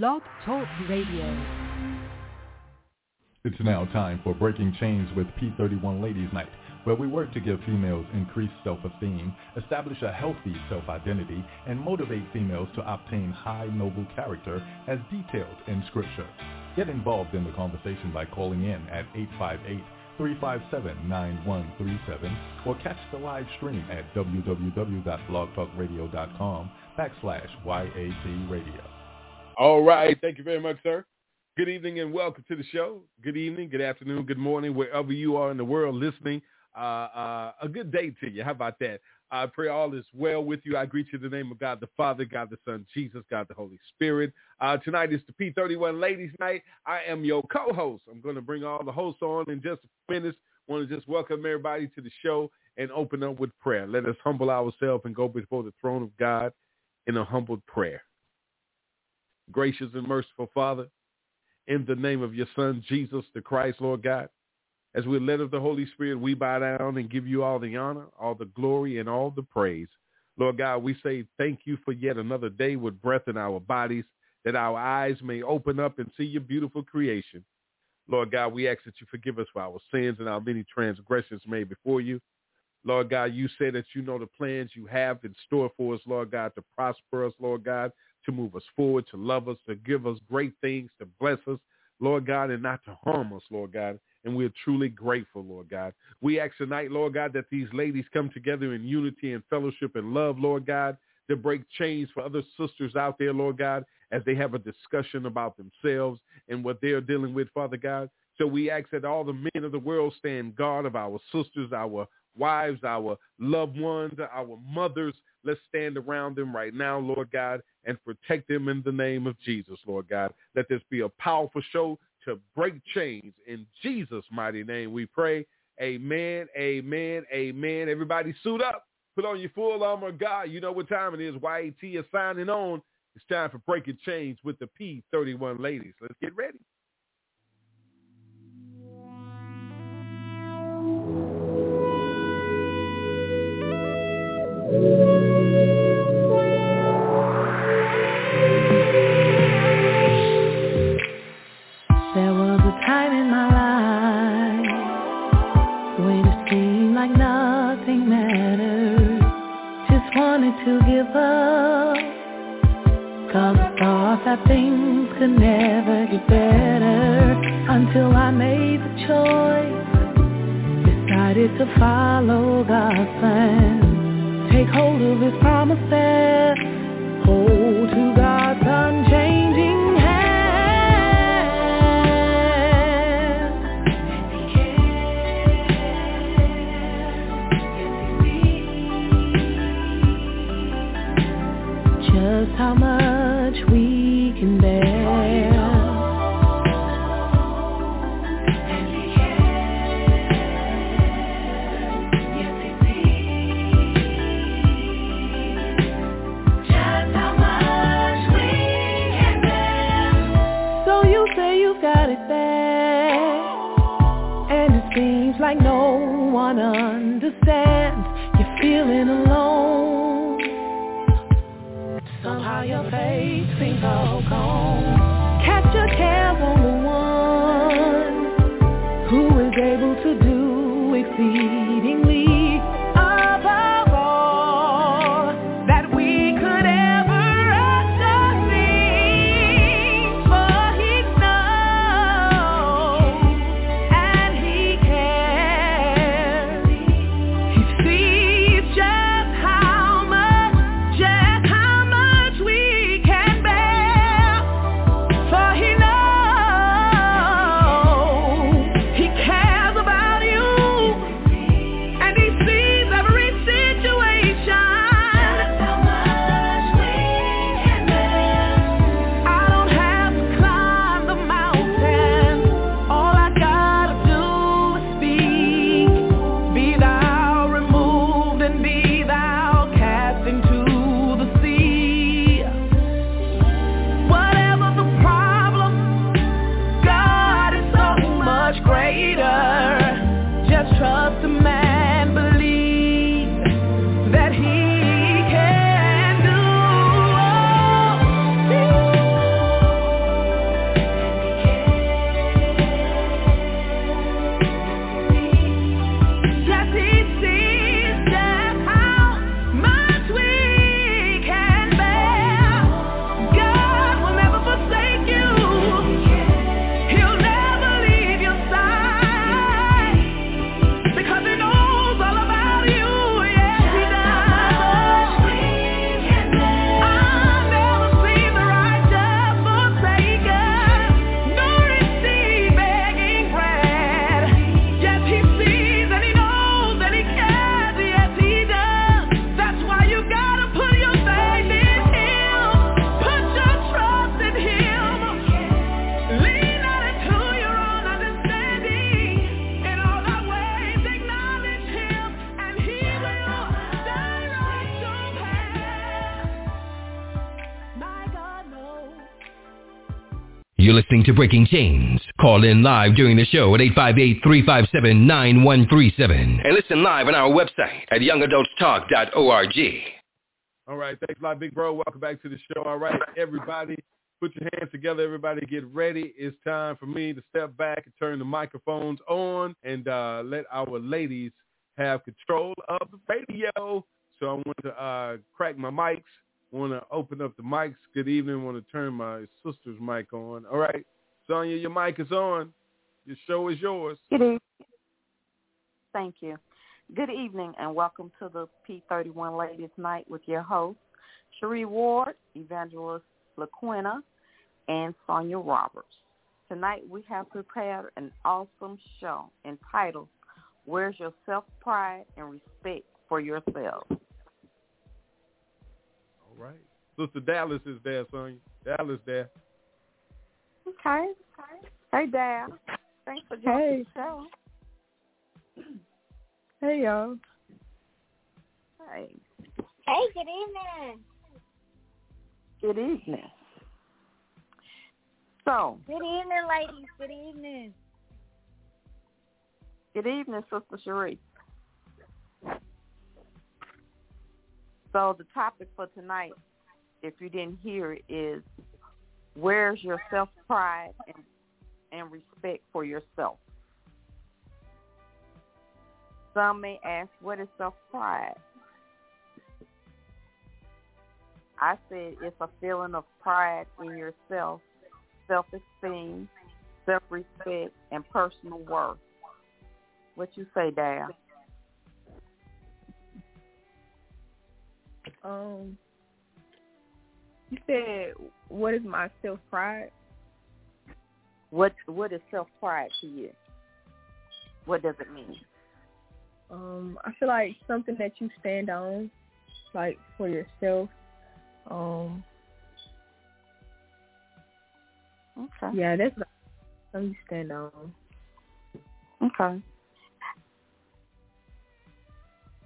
Blog Talk Radio. It's now time for Breaking Chains with P31 Ladies Night, where we work to give females increased self-esteem, establish a healthy self-identity, and motivate females to obtain high noble character as detailed in Scripture. Get involved in the conversation by calling in at 858-357-9137 or catch the live stream at www.blogtalkradio.com backslash YAT radio. All right. Thank you very much, sir. Good evening and welcome to the show. Good evening, good afternoon, good morning, wherever you are in the world listening. Uh, uh, a good day to you. How about that? I pray all is well with you. I greet you in the name of God the Father, God the Son, Jesus, God the Holy Spirit. Uh, tonight is the P31 Ladies Night. I am your co-host. I'm going to bring all the hosts on in just minute. Want to just welcome everybody to the show and open up with prayer. Let us humble ourselves and go before the throne of God in a humbled prayer. Gracious and merciful Father, in the name of your Son, Jesus the Christ, Lord God, as we're led of the Holy Spirit, we bow down and give you all the honor, all the glory, and all the praise. Lord God, we say thank you for yet another day with breath in our bodies, that our eyes may open up and see your beautiful creation. Lord God, we ask that you forgive us for our sins and our many transgressions made before you. Lord God, you say that you know the plans you have in store for us, Lord God, to prosper us, Lord God, to move us forward, to love us, to give us great things, to bless us, Lord God, and not to harm us, Lord God. And we're truly grateful, Lord God. We ask tonight, Lord God, that these ladies come together in unity and fellowship and love, Lord God, to break chains for other sisters out there, Lord God, as they have a discussion about themselves and what they're dealing with, Father God. So we ask that all the men of the world stand guard of our sisters, our wives, our loved ones, our mothers. Let's stand around them right now, Lord God, and protect them in the name of Jesus, Lord God. Let this be a powerful show to break chains. In Jesus' mighty name we pray. Amen, amen, amen. Everybody suit up. Put on your full armor of God. You know what time it is. YAT is signing on. It's time for breaking chains with the P31 ladies. Let's get ready. Wanted to give up. Cause I thought that things could never get better until I made the choice. Decided to follow God's plan. Take hold of his promises. Hold You're listening to Breaking Chains. Call in live during the show at 858-357-9137. And listen live on our website at youngadultstalk.org. All right. Thanks a lot, big bro. Welcome back to the show. All right, everybody. Put your hands together, everybody. Get ready. It's time for me to step back and turn the microphones on and uh, let our ladies have control of the radio. So I want to uh, crack my mics. Want to open up the mics. Good evening. Want to turn my sister's mic on. All right, Sonia, your mic is on. Your show is yours. Good evening. Thank you. Good evening and welcome to the P31 Ladies Night with your host, Cherie Ward, Evangelist LaQuina, and Sonia Roberts. Tonight we have prepared an awesome show entitled Where's Your Self-Pride and Respect for Yourself? All right. Sister Dallas is there, Sonia. Dallas there. Okay. Hey, Dal. Thanks for joining Hey. the show. Hey y'all. Hey. Hey, good evening. Good evening. So, Good evening, ladies. Good evening. good evening, Sister Cherie. So the topic for tonight, if you didn't hear is where's your self-pride and, and respect for yourself? Some may ask, what is self-pride? I said it's a feeling of pride in yourself, self-esteem, self-respect, and personal worth. What you say, Dal? Um, you said what is my self pride? What What is self-pride to you? What does it mean? Um, I feel like something that you stand on, like for yourself. Um, Okay. yeah, that's something you stand on. Okay.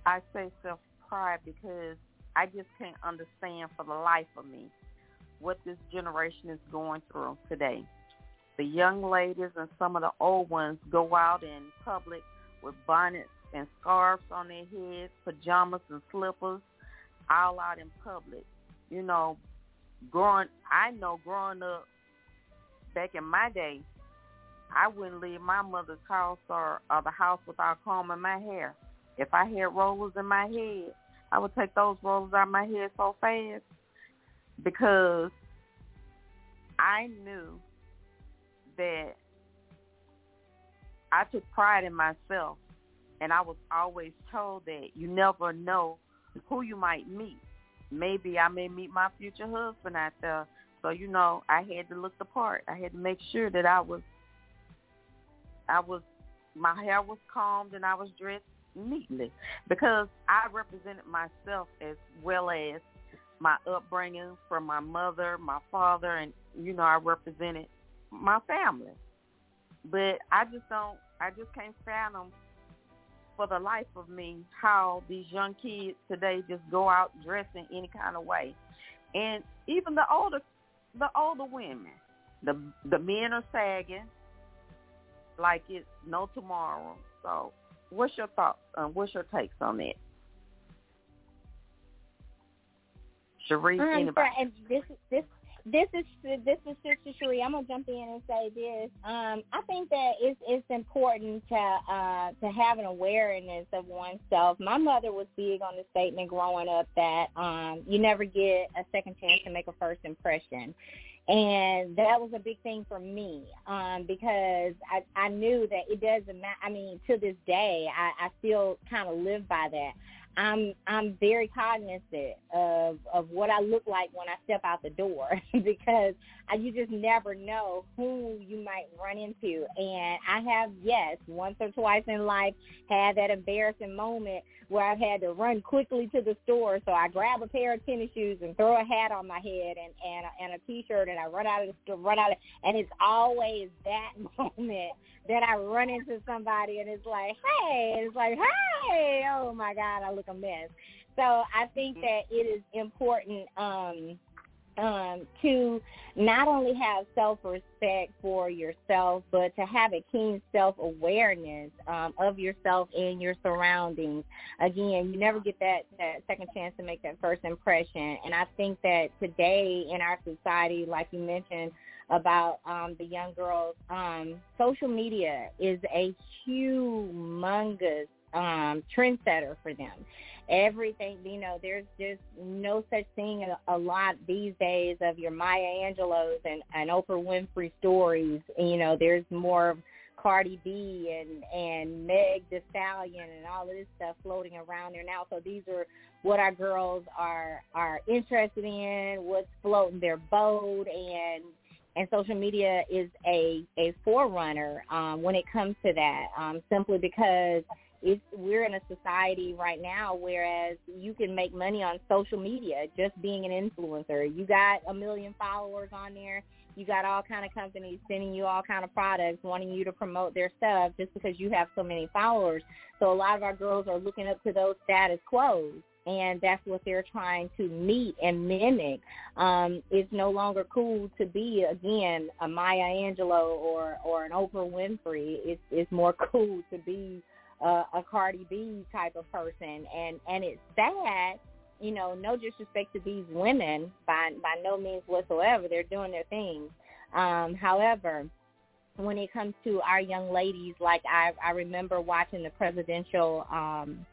I say self-pride because I just can't understand for the life of me what this generation is going through today. The young ladies and some of the old ones go out in public with bonnets and scarves on their heads, pajamas and slippers, all out in public. You know, growing, I know growing up back in my day, I wouldn't leave my mother's house or, or the house without combing my hair. If I had rollers in my head, I would take those rollers out of my head so fast because I knew that I took pride in myself and I was always told that you never know who you might meet. Maybe I may meet my future husband out there. So, you know, I had to look the part. I had to make sure that I was I was my hair was combed and I was dressed neatly because I represented myself as well as my upbringing from my mother, my father, and you know I represented my family. But I just don't, I just can't fathom for the life of me how these young kids today just go out dressing any kind of way, and even the older, the older women, the the men are sagging like it's no tomorrow. So, what's your thoughts? Um, what's your takes on that? Cherie, Um, anybody? so, this this this is this is Sister Cherie. I'm gonna jump in and say this. Um, I think that it's it's important to uh, to have an awareness of oneself. My mother was big on the statement growing up that um, you never get a second chance to make a first impression. And that was a big thing for me um, because I, I knew that it doesn't matter. I mean, to this day, I, I still kind of live by that. I'm I'm very cognizant of of what I look like when I step out the door because I, you just never know who you might run into. And I have yes, once or twice in life had that embarrassing moment where I've had to run quickly to the store. So I grab a pair of tennis shoes and throw a hat on my head and and a, and a t-shirt and I run out of the run out of, and it's always that moment that I run into somebody and it's like, hey, it's like, hey, oh my God, I look a mess. So I think that it is important um, um, to not only have self-respect for yourself, but to have a keen self-awareness um, of yourself and your surroundings. Again, you never get that, that second chance to make that first impression. And I think that today in our society, like you mentioned about um, the young girls, um, social media is a humongous um, trendsetter for them. Everything you know there's just no such thing a, lot these days of your Maya Angelous and, and oprah winfrey stories. You know there's more of cardi b and and meg the stallion and all of this stuff floating around there now. So these are what our girls are are interested in what's floating their boat and and social media is a a forerunner um, when it comes to that um, simply because it's we're in a society right now whereas you can make money on social media just being an influencer you got a million followers on there you got all kind of companies sending you all kind of products wanting you to promote their stuff just because you have so many followers so a lot of our girls are looking up to those status quos and that's what they're trying to meet and mimic. Um, it's no longer cool to be again a Maya Angelou or or an Oprah Winfrey. It's it's more cool to be uh, a Cardi B type of person, and and it's sad. You know, no disrespect to these women by by no means whatsoever. They're doing their things. Um, however, when it comes to our young ladies, like I I remember watching the presidential um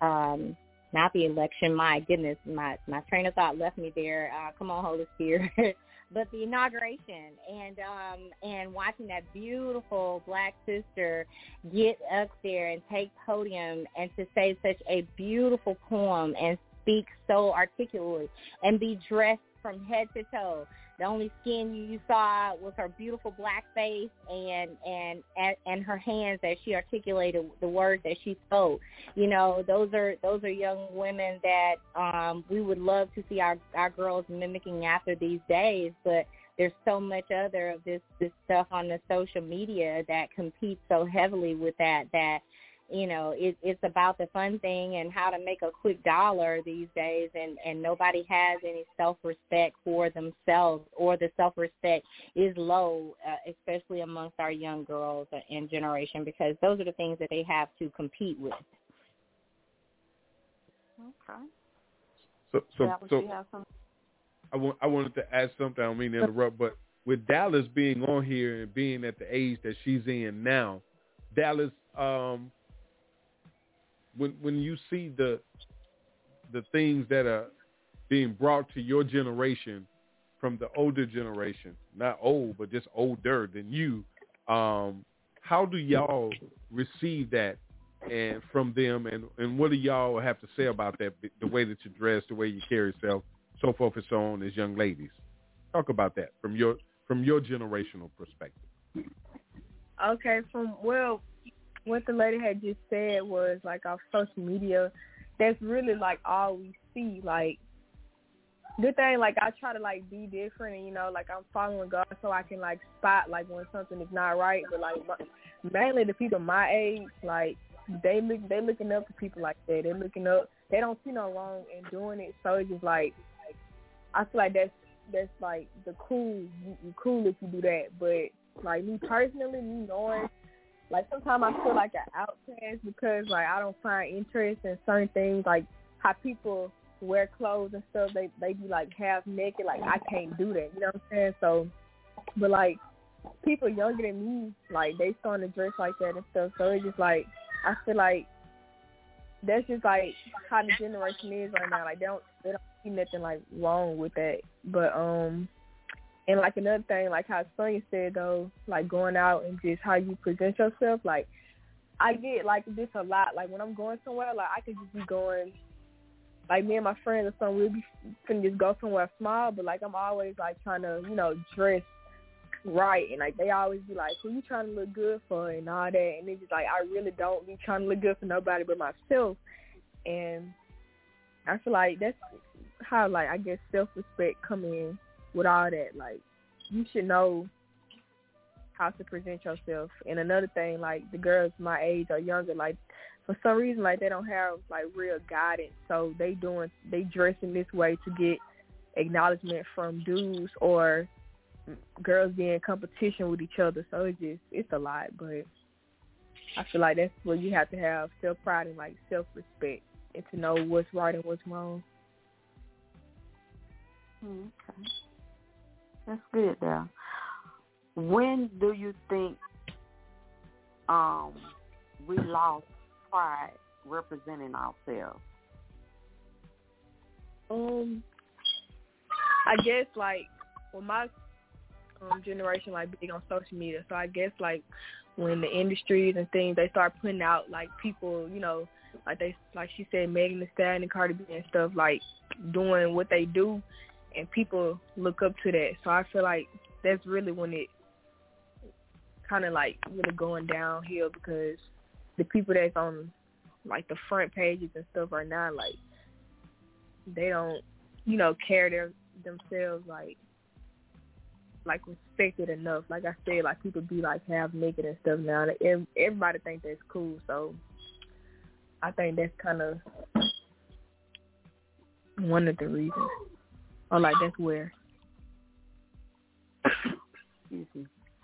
um not the election. My goodness, my my train of thought left me there. Uh, come on, Holy Spirit. but the inauguration and um and watching that beautiful black sister get up there and take podium and to say such a beautiful poem and speak so articulately and be dressed from head to toe the only skin you, saw was her beautiful black face and and and, and her hands as she articulated the words that she spoke. You know, those are those are young women that um we would love to see our our girls mimicking after these days, but there's so much other of this this stuff on the social media that competes so heavily with that that you know it, it's about the fun thing and how to make a quick dollar these days and and nobody has any self respect for themselves or the self respect is low uh, especially amongst our young girls and generation because those are the things that they have to compete with. Okay. So so so I want I wanted to ask something. I don't mean to interrupt, but with Dallas being on here and being at the age that she's in now, Dallas, um, when when you see the the things that are being brought to your generation from the older generation, not old, but just older than you, um, how do y'all receive that and from them, and and what do y'all have to say about that? The way that you dress, the way you carry yourself, so forth and so on, as young ladies. Talk about that from your from your generational perspective. Okay, from well, what the lady had just said was like our social media. That's really like all we see. Like good thing, like I try to like be different, and you know, like I'm following God so I can like spot like when something is not right. But like mainly the people my age, like they look they looking up to people like that. They're looking up. They don't see no wrong in doing it. So it's just like, like I feel like that's that's like the cool you cool if you do that. But like me personally, me knowing like sometimes I feel like an outcast because like I don't find interest in certain things like how people wear clothes and stuff. They they be like half naked. Like I can't do that. You know what I'm saying? So, but like people younger than me, like they starting to dress like that and stuff. So it's just like I feel like that's just like how the generation is right now. Like they don't they don't see nothing like wrong with that. But um and like another thing, like how Sonia said though, like going out and just how you present yourself, like I get like this a lot. Like when I'm going somewhere, like I could just be going like me and my friends or something, we'll be finna just go somewhere small, but like I'm always like trying to, you know, dress right. And like they always be like, Who you trying to look good for? and all that. And it's just like I really don't be trying to look good for nobody but myself. And I feel like that's how like I guess self respect come in with all that. Like you should know how to present yourself. And another thing, like the girls my age or younger, like for some reason like they don't have like real guidance. So they doing they dressing this way to get acknowledgement from dudes or girls being in competition with each other. So it's just it's a lot, but I feel like that's where you have to have self pride and like self respect and to know what's right and what's wrong. Okay. That's good there. When do you think um we lost pride representing ourselves? Um I guess like well my um generation like big on social media. So I guess like when the industries and things they start putting out like people, you know, like they like she said, Megan Thee Stallion and Cardi B and stuff like doing what they do and people look up to that. So I feel like that's really when it kind of like really going downhill because the people that's on like the front pages and stuff are not like they don't, you know, care their themselves like like respected enough. Like I said, like people be like half naked and stuff now. And everybody think that's cool, so I think that's kind of one of the reasons. Or like that's where.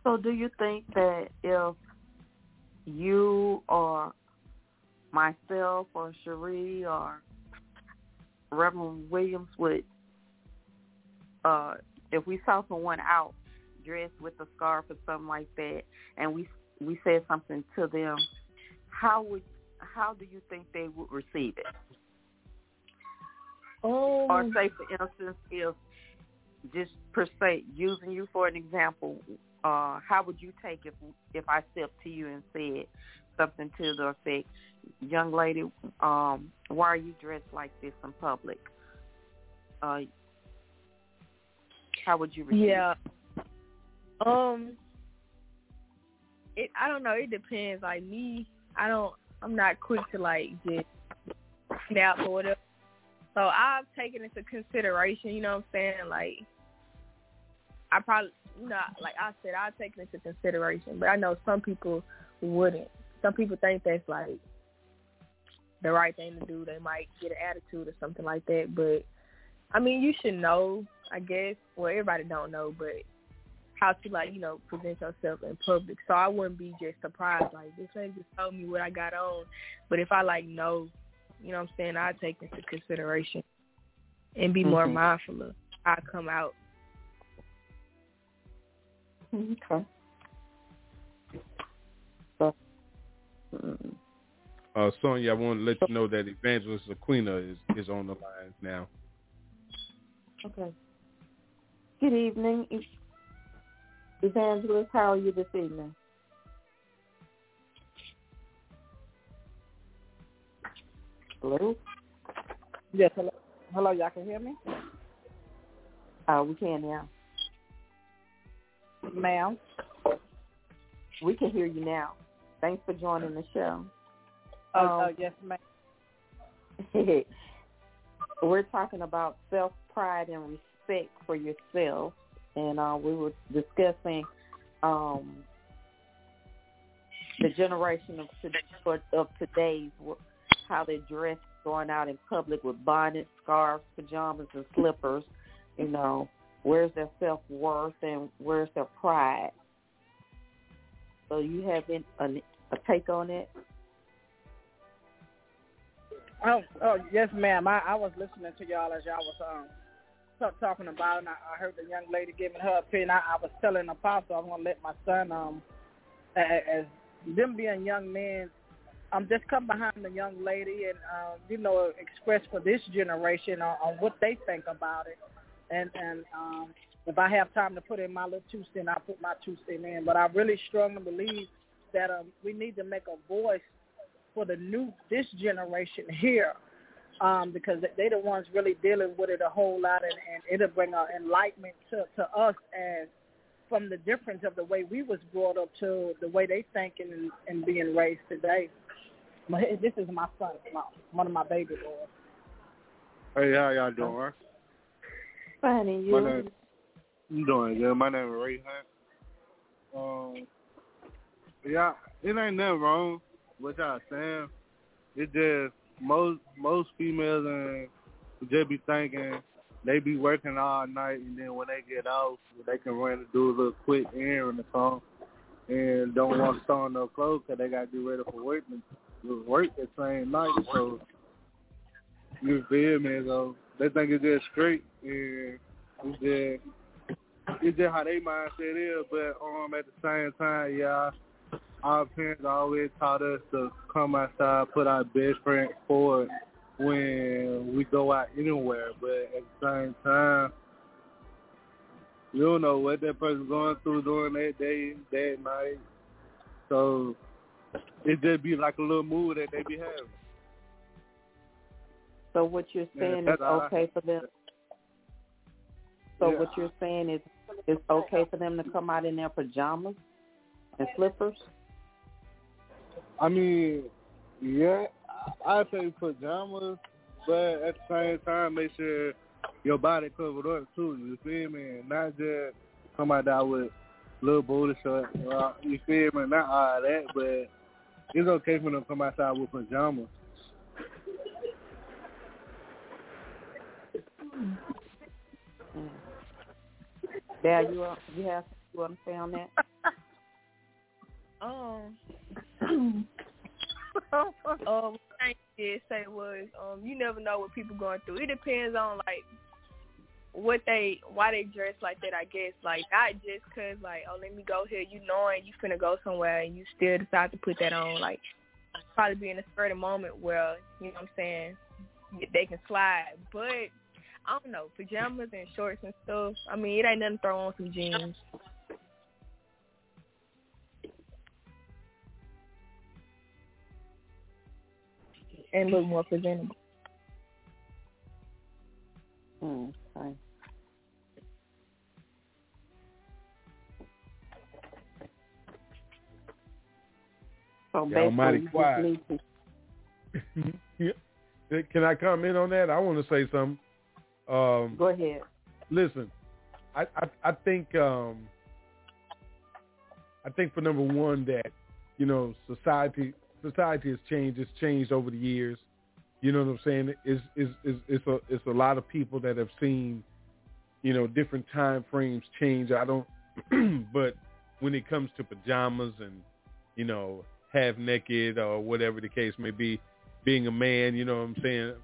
So do you think that if you or myself or Cherie or Reverend Williams would, uh, if we saw someone out dressed with a scarf or something like that, and we we said something to them, how would how do you think they would receive it? Oh. Or say, for instance, if just per se using you for an example, uh, how would you take if if I stepped to you and said something to the effect, "Young lady, um, why are you dressed like this in public?" Uh, how would you receive? Yeah. Um. It. I don't know. It depends. Like me, I don't. I'm not quick to like just snap or whatever. So I've taken into consideration. You know what I'm saying? Like, I probably, you know, like I said, I've taken into consideration. But I know some people wouldn't. Some people think that's like the right thing to do. They might get an attitude or something like that. But I mean, you should know. I guess. Well, everybody don't know, but how to like you know present yourself in public. So I wouldn't be just surprised like this lady just told me what I got on. But if I like know, you know what I'm saying, I take into consideration and be more Mhm. mindful of how I come out. Okay. So, mm, Uh, Sonia, I want to let you know that Evangelist Aquina is, is on the line now. okay. Good evening, Evangelist. How are you this evening? Hello. Yes, hello. Hello, y'all can hear me? Uh, we can now. Ma'am. We can hear you now. Thanks for joining the show. Oh, Um, oh, yes, ma'am. We're talking about self pride and respect for yourself, and uh, we were discussing um, the generation of to- of today's how they dress going out in public with bonnets, scarves, pajamas, and slippers. You know, where's their self worth and where's their pride? So you have an, a, take on it? Oh, oh, yes, ma'am. I, I was listening to y'all as y'all was um talk, talking about, it, and I, I heard the young lady giving her opinion. I, I was telling Apostle I'm gonna let my son um as, as them being young men, um just come behind the young lady and um you know express for this generation on, on what they think about it, and and um if I have time to put in my little two cent, I'll put my two cent in. But I really strongly believe that um we need to make a voice for the new this generation here um, because they're the ones really dealing with it a whole lot, and, and it'll bring an enlightenment to, to us as from the difference of the way we was brought up to the way they thinking and, and being raised today. Hey, this is my son, my, one of my baby boys. Hey, how y'all doing? Fine, and you? My name, I'm doing good. My name is Ray Hunt. Um, yeah, it ain't nothing wrong with y'all saying. It's just most most females and just be thinking they be working all night, and then when they get off, they can run and do a little quick errand or something, and don't want to throw on no clothes because they got to be ready for work work the same night. So you feel me? So they think it's just straight, and it's just it's just how they mindset is. But um, at the same time, yeah, our parents always taught us to come outside, put our best friend forward when we go out anywhere. But at the same time, you don't know what that person's going through during that day, that night. So it just be like a little mood that they be having. So what you're saying Yeah, is all I- okay for them. So Yeah. what you're saying is it's okay for them to come out in their pajamas and slippers. I mean, yeah, I say pajamas, but at the same time, make sure your body covered up too. You feel me? Not just come out there with little booty shorts. Uh, you feel me? Not all that, but it's okay for them to come outside with pajamas. Dal, you are, you have you want to say on that? Um, um, what I did say was, um, you never know what people going through. It depends on like what they, why they dress like that. I guess like not just cause like, oh, let me go here. You knowing you finna go somewhere and you still decide to put that on. Like probably be in a certain moment where you know what I'm saying they can slide, but. I don't know, pajamas and shorts and stuff. I mean, it ain't nothing throw on some jeans. and look more presentable. Mm, So Y'all mighty basically, you just quiet. need to Yeah. Can I comment on that? I want to say something. Um, go ahead. listen, I, I I think um I think for number one that you know society society has changed. It's changed over the years. You know what I'm saying? It's it's it's, it's a it's a lot of people that have seen you know different time frames change. I don't, but when it comes to pajamas and you know half naked or whatever the case may be, being a man, you know what I'm saying?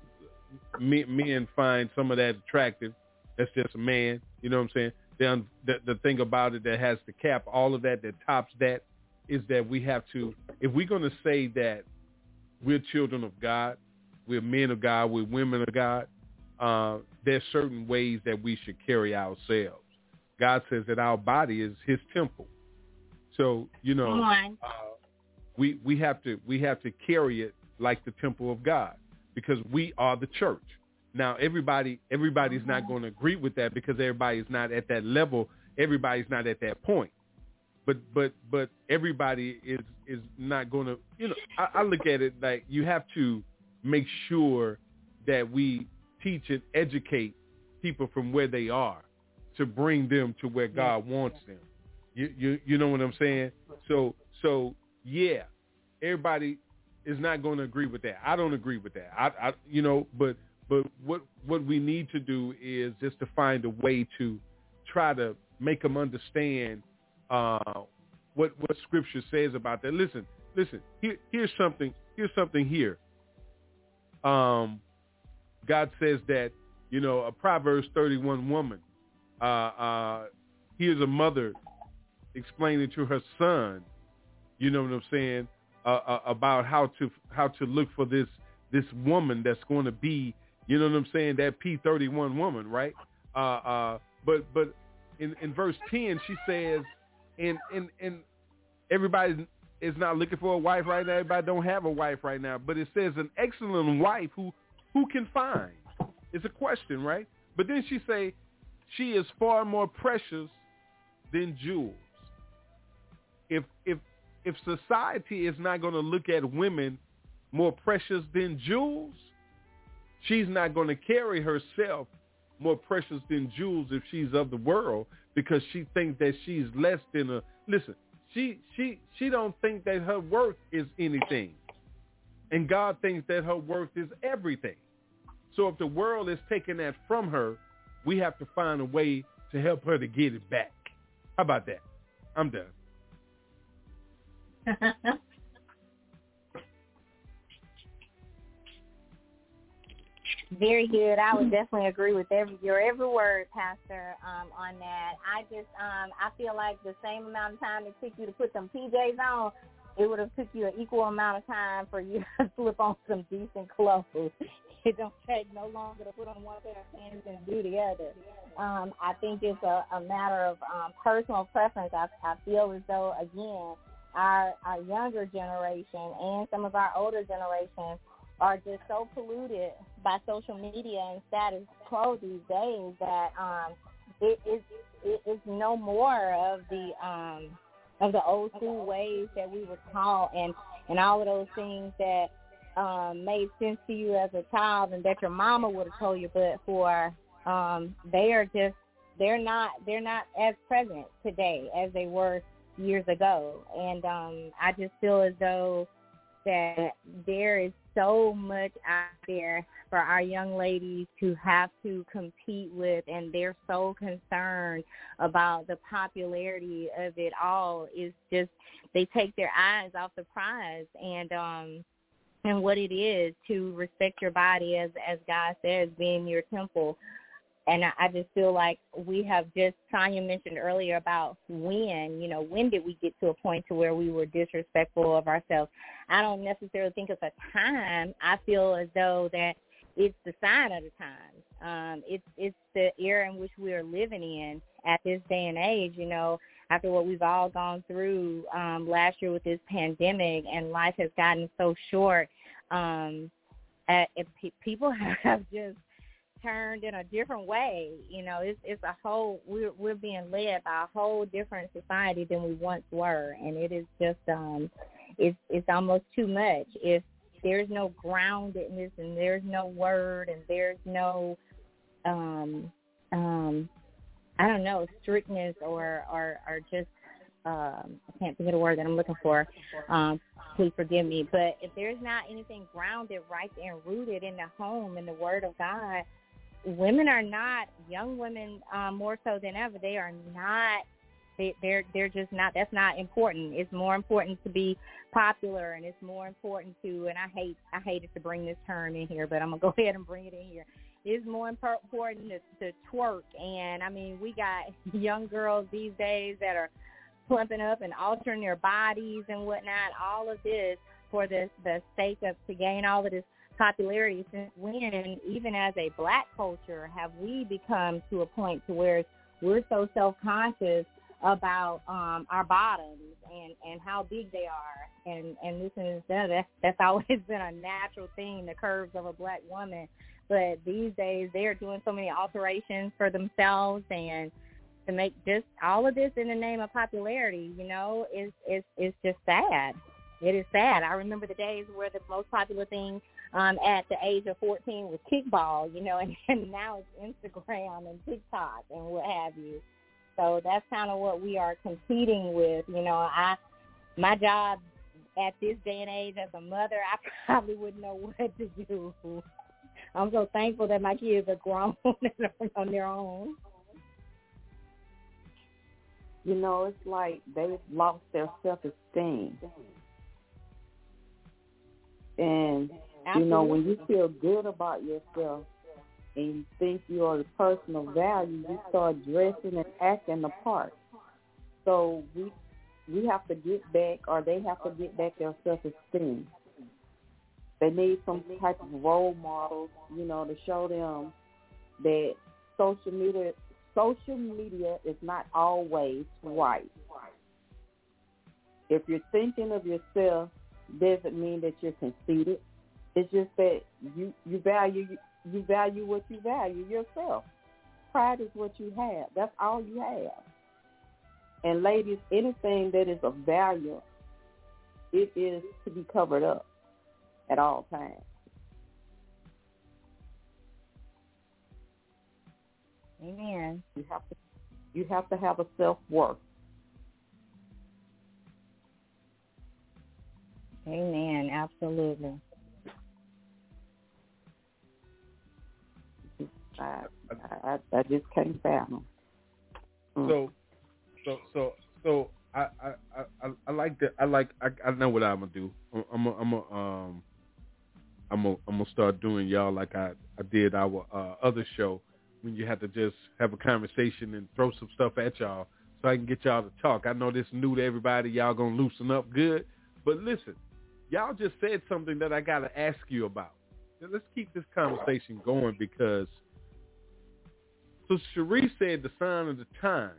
Me, men find some of that attractive. That's just a man. You know what I'm saying? Then the, the thing about it that has to cap all of that, that tops that, is that we have to, if we're going to say that we're children of God, we're men of God, we're women of God, uh, there's certain ways that we should carry ourselves. God says that our body is his temple. So, you know, uh, we we have to we have to carry it like the temple of God because we are the church. Now everybody everybody's not going to agree with that because everybody's not at that level. Everybody's not at that point. But but but everybody is is not going to you know I, I look at it like you have to make sure that we teach and educate people from where they are to bring them to where God wants them. You you you know what I'm saying? So so yeah, everybody is not going to agree with that. I don't agree with that. I, I you know, but but what what we need to do is just to find a way to try to make them understand uh, what what Scripture says about that. Listen, listen. Here, here's something. Here's something here. Um, God says that you know a Proverbs 31 woman. Uh, uh, here's a mother explaining to her son. You know what I'm saying uh, uh, about how to how to look for this this woman that's going to be. You know what I'm saying? That P31 woman, right? Uh, uh, but but in, in verse 10, she says, and and and everybody is not looking for a wife right now. Everybody don't have a wife right now. But it says an excellent wife who who can find. It's a question, right? But then she say she is far more precious than jewels. If if if society is not going to look at women more precious than jewels, she's not going to carry herself more precious than jewels if she's of the world because she thinks that she's less than a listen she she she don't think that her worth is anything and god thinks that her worth is everything so if the world is taking that from her we have to find a way to help her to get it back. How about that? I'm done. Very good. I would definitely agree with every your every word, Pastor, um, on that. I just um I feel like the same amount of time it took you to put some PJs on, it would have took you an equal amount of time for you to slip on some decent clothes. It don't take no longer to put on one pair of pants and do the other. Um, I think it's a, a matter of um, personal preference. I, I feel as though again, our our younger generation and some of our older generations are just so polluted by social media and status quo these days that um it is it is no more of the um of the old school ways that we were taught and and all of those things that um made sense to you as a child and that your mama would have told you but for um they are just they're not they're not as present today as they were years ago. And um I just feel as though that there is so much out there for our young ladies to have to compete with and they're so concerned about the popularity of it all. Is just they take their eyes off the prize and um and what it is to respect your body as as God says being your temple and I, I just feel like we have just Tanya mentioned earlier about when, you know, when did we get to a point to where we were disrespectful of ourselves? I don't necessarily think it's a time. I feel as though that it's the sign of the times. Um, it's it's the era in which we are living in at this day and age. You know, after what we've all gone through um, last year with this pandemic, and life has gotten so short. Um, at, it, people have just turned in a different way. You know, it's it's a whole we're we're being led by a whole different society than we once were, and it is just um, it's it's almost too much. If there's no groundedness and there's no word and there's no um um I don't know strictness or or or just um, I can't think of the word that I'm looking for. Um, please forgive me. But if there's not anything grounded right and rooted in the home and the Word of God, women are not young women um, more so than ever. They are not. They, they're they're just not. That's not important. It's more important to be popular, and it's more important to. And I hate I hated to bring this term in here, but I'm gonna go ahead and bring it in here. It's more important to, to twerk, and I mean we got young girls these days that are plumping up and altering their bodies and whatnot. All of this for the the sake of to gain all of this popularity since when, even as a black culture, have we become to a point to where we're so self-conscious about um, our bottoms and, and how big they are. And, and this is that, that's always been a natural thing, the curves of a black woman. But these days they're doing so many alterations for themselves and to make just all of this in the name of popularity, you know, is is is just sad. It is sad. I remember the days where the most popular thing um, at the age of 14 was kickball, you know, and, and now it's Instagram and TikTok and what have you. So that's kind of what we are competing with. You know, I my job at this day and age as a mother, I probably wouldn't know what to do. I'm so thankful that my kids are grown and on their own. You know, it's like they've lost their self-esteem. And Absolutely. You know, when you feel good about yourself and you think you are the person of value, you start dressing and acting the part. So we we have to get back, or they have to get back their self esteem. They need some type of role models, you know, to show them that social media social media is not always right. If you're thinking of yourself, doesn't mean that you're conceited. It's just that you you value you value what you value yourself. Pride is what you have. That's all you have. And ladies, anything that is of value, it is to be covered up at all times. Amen. You have to you have to have a self worth. Amen. Absolutely. I, I, I just can't fathom. Mm. So, so, so, so I, I, I, I like that. I like. I, I know what I'm gonna do. I'm, I'm, a, um, I'm gonna start doing y'all like I, I did our uh, other show when you had to just have a conversation and throw some stuff at y'all so I can get y'all to talk. I know this new to everybody. Y'all gonna loosen up good, but listen, y'all just said something that I gotta ask you about. Let's keep this conversation going because so Cherie said the sign of the times,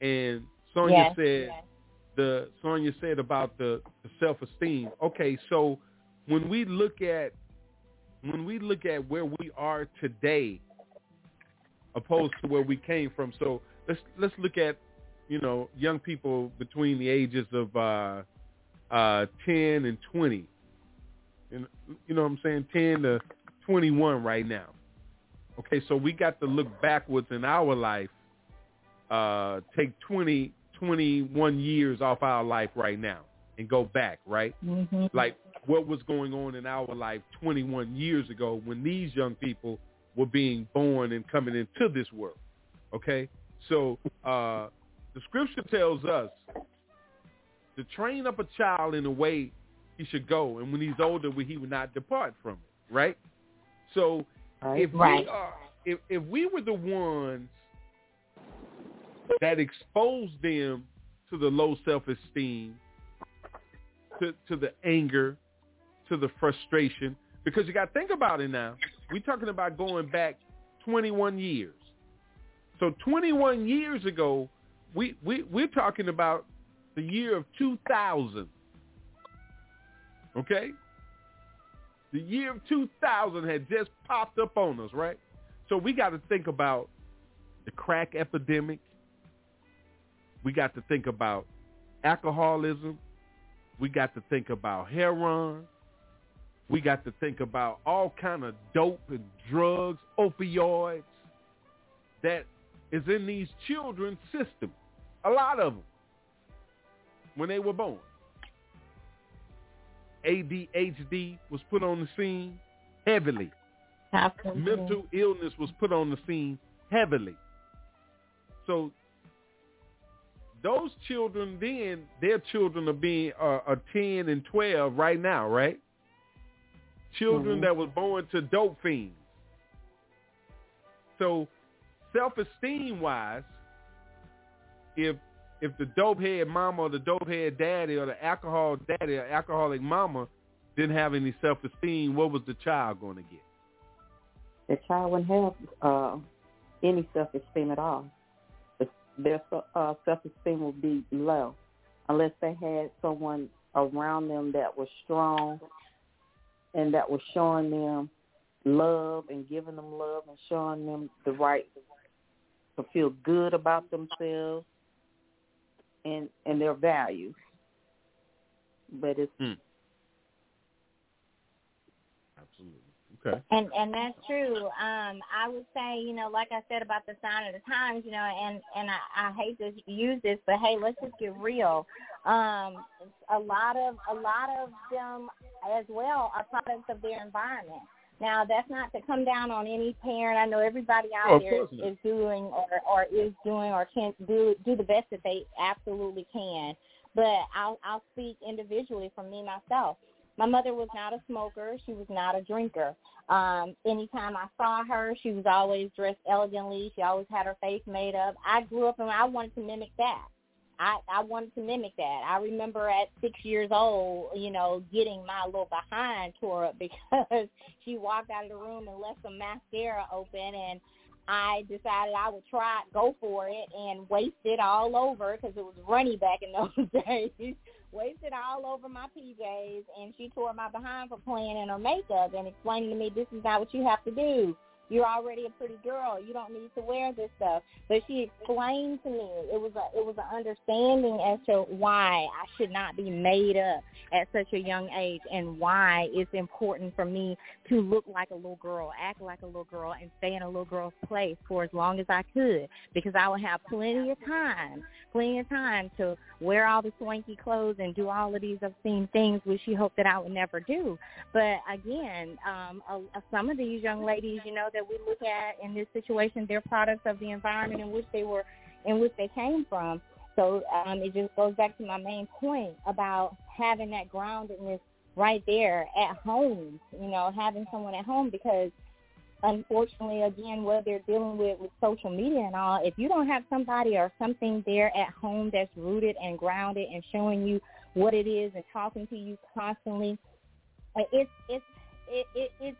and Sonia Yes, said yes. the Sonia said about the, the self esteem. Okay, so when we look at when we look at where we are today, opposed to where we came from, so let's let's look at you know young people between the ages of uh, uh, ten and twenty, and you know what I'm saying, ten to twenty one right now. Okay, so we got to look backwards in our life, uh, take 20, 21 years off our life right now and go back, right? Mm-hmm. Like what was going on in our life 21 years ago when these young people were being born and coming into this world. Okay? So uh, the scripture tells us to train up a child in the way he should go, and when he's older, he will not depart from it, right? So if Right. we are, if if we were the ones that exposed them to the low self-esteem, to to the anger, to the frustration, because you got to think about it now. We're talking about going back 21 years. So 21 years ago, we we we're talking about the year of 2000. Okay? The year of 2000 had just popped up on us, right? So we got to think about the crack epidemic. We got to think about alcoholism. We got to think about heroin. We got to think about all kind of dope and drugs, opioids that is in these children's system. A lot of them when they were born. ADHD was put on the scene heavily. Mental illness was put on the scene heavily. So those children then, their children are being uh, are 10 and 12 right now, right? Children Mhm. that was born to dope fiends. So self-esteem wise, if if the dope head mama or the dope head daddy or the alcohol daddy or alcoholic mama didn't have any self-esteem, what was the child going to get? The child wouldn't have uh, any self-esteem at all. Their uh, self-esteem would be low unless they had someone around them that was strong and that was showing them love and giving them love and showing them the right to feel good about themselves and and their values. But it's Hmm. Absolutely. Okay. And and that's true. Um, I would say, you know, like I said about the sign of the times, you know, and and I, I hate to use this, but hey, let's just get real. Um, a lot of a lot of them as well are products of their environment. Now, that's not to come down on any parent. I know everybody Oh, out of there is doing or or is doing or can do do the best that they absolutely can. But I'll I'll speak individually from me myself. My mother was not a smoker. She was not a drinker. Um, anytime I saw her, she was always dressed elegantly. She always had her face made up. I grew up and I wanted to mimic that. I, I wanted to mimic that. I remember at six years old, you know, getting my little behind tore up because she walked out of the room and left some mascara open and I decided I would try go for it and waste it all over because it was runny back in those days. Wasted it all over my PJs, and she tore my behind for playing in her makeup and explaining to me this is not what you have to do. You're already a pretty girl. You don't need to wear this stuff. But she explained to me it was a it was an understanding as to why I should not be made up at such a young age and why it's important for me to look like a little girl, act like a little girl, and stay in a little girl's place for as long as I could because I would have plenty of time, plenty of time to wear all the swanky clothes and do all of these obscene things, which she hoped that I would never do. But again, um, uh, some of these young ladies, you know, that we look at in this situation, they're products of the environment in which they were, in which they came from. So um, it just goes back to my main point about having that groundedness right there at home. You know, having someone at home because unfortunately, again, what they're dealing with with social media and all, if you don't have somebody or something there at home that's rooted and grounded and showing you what it is and talking to you constantly, it's it's it, it it's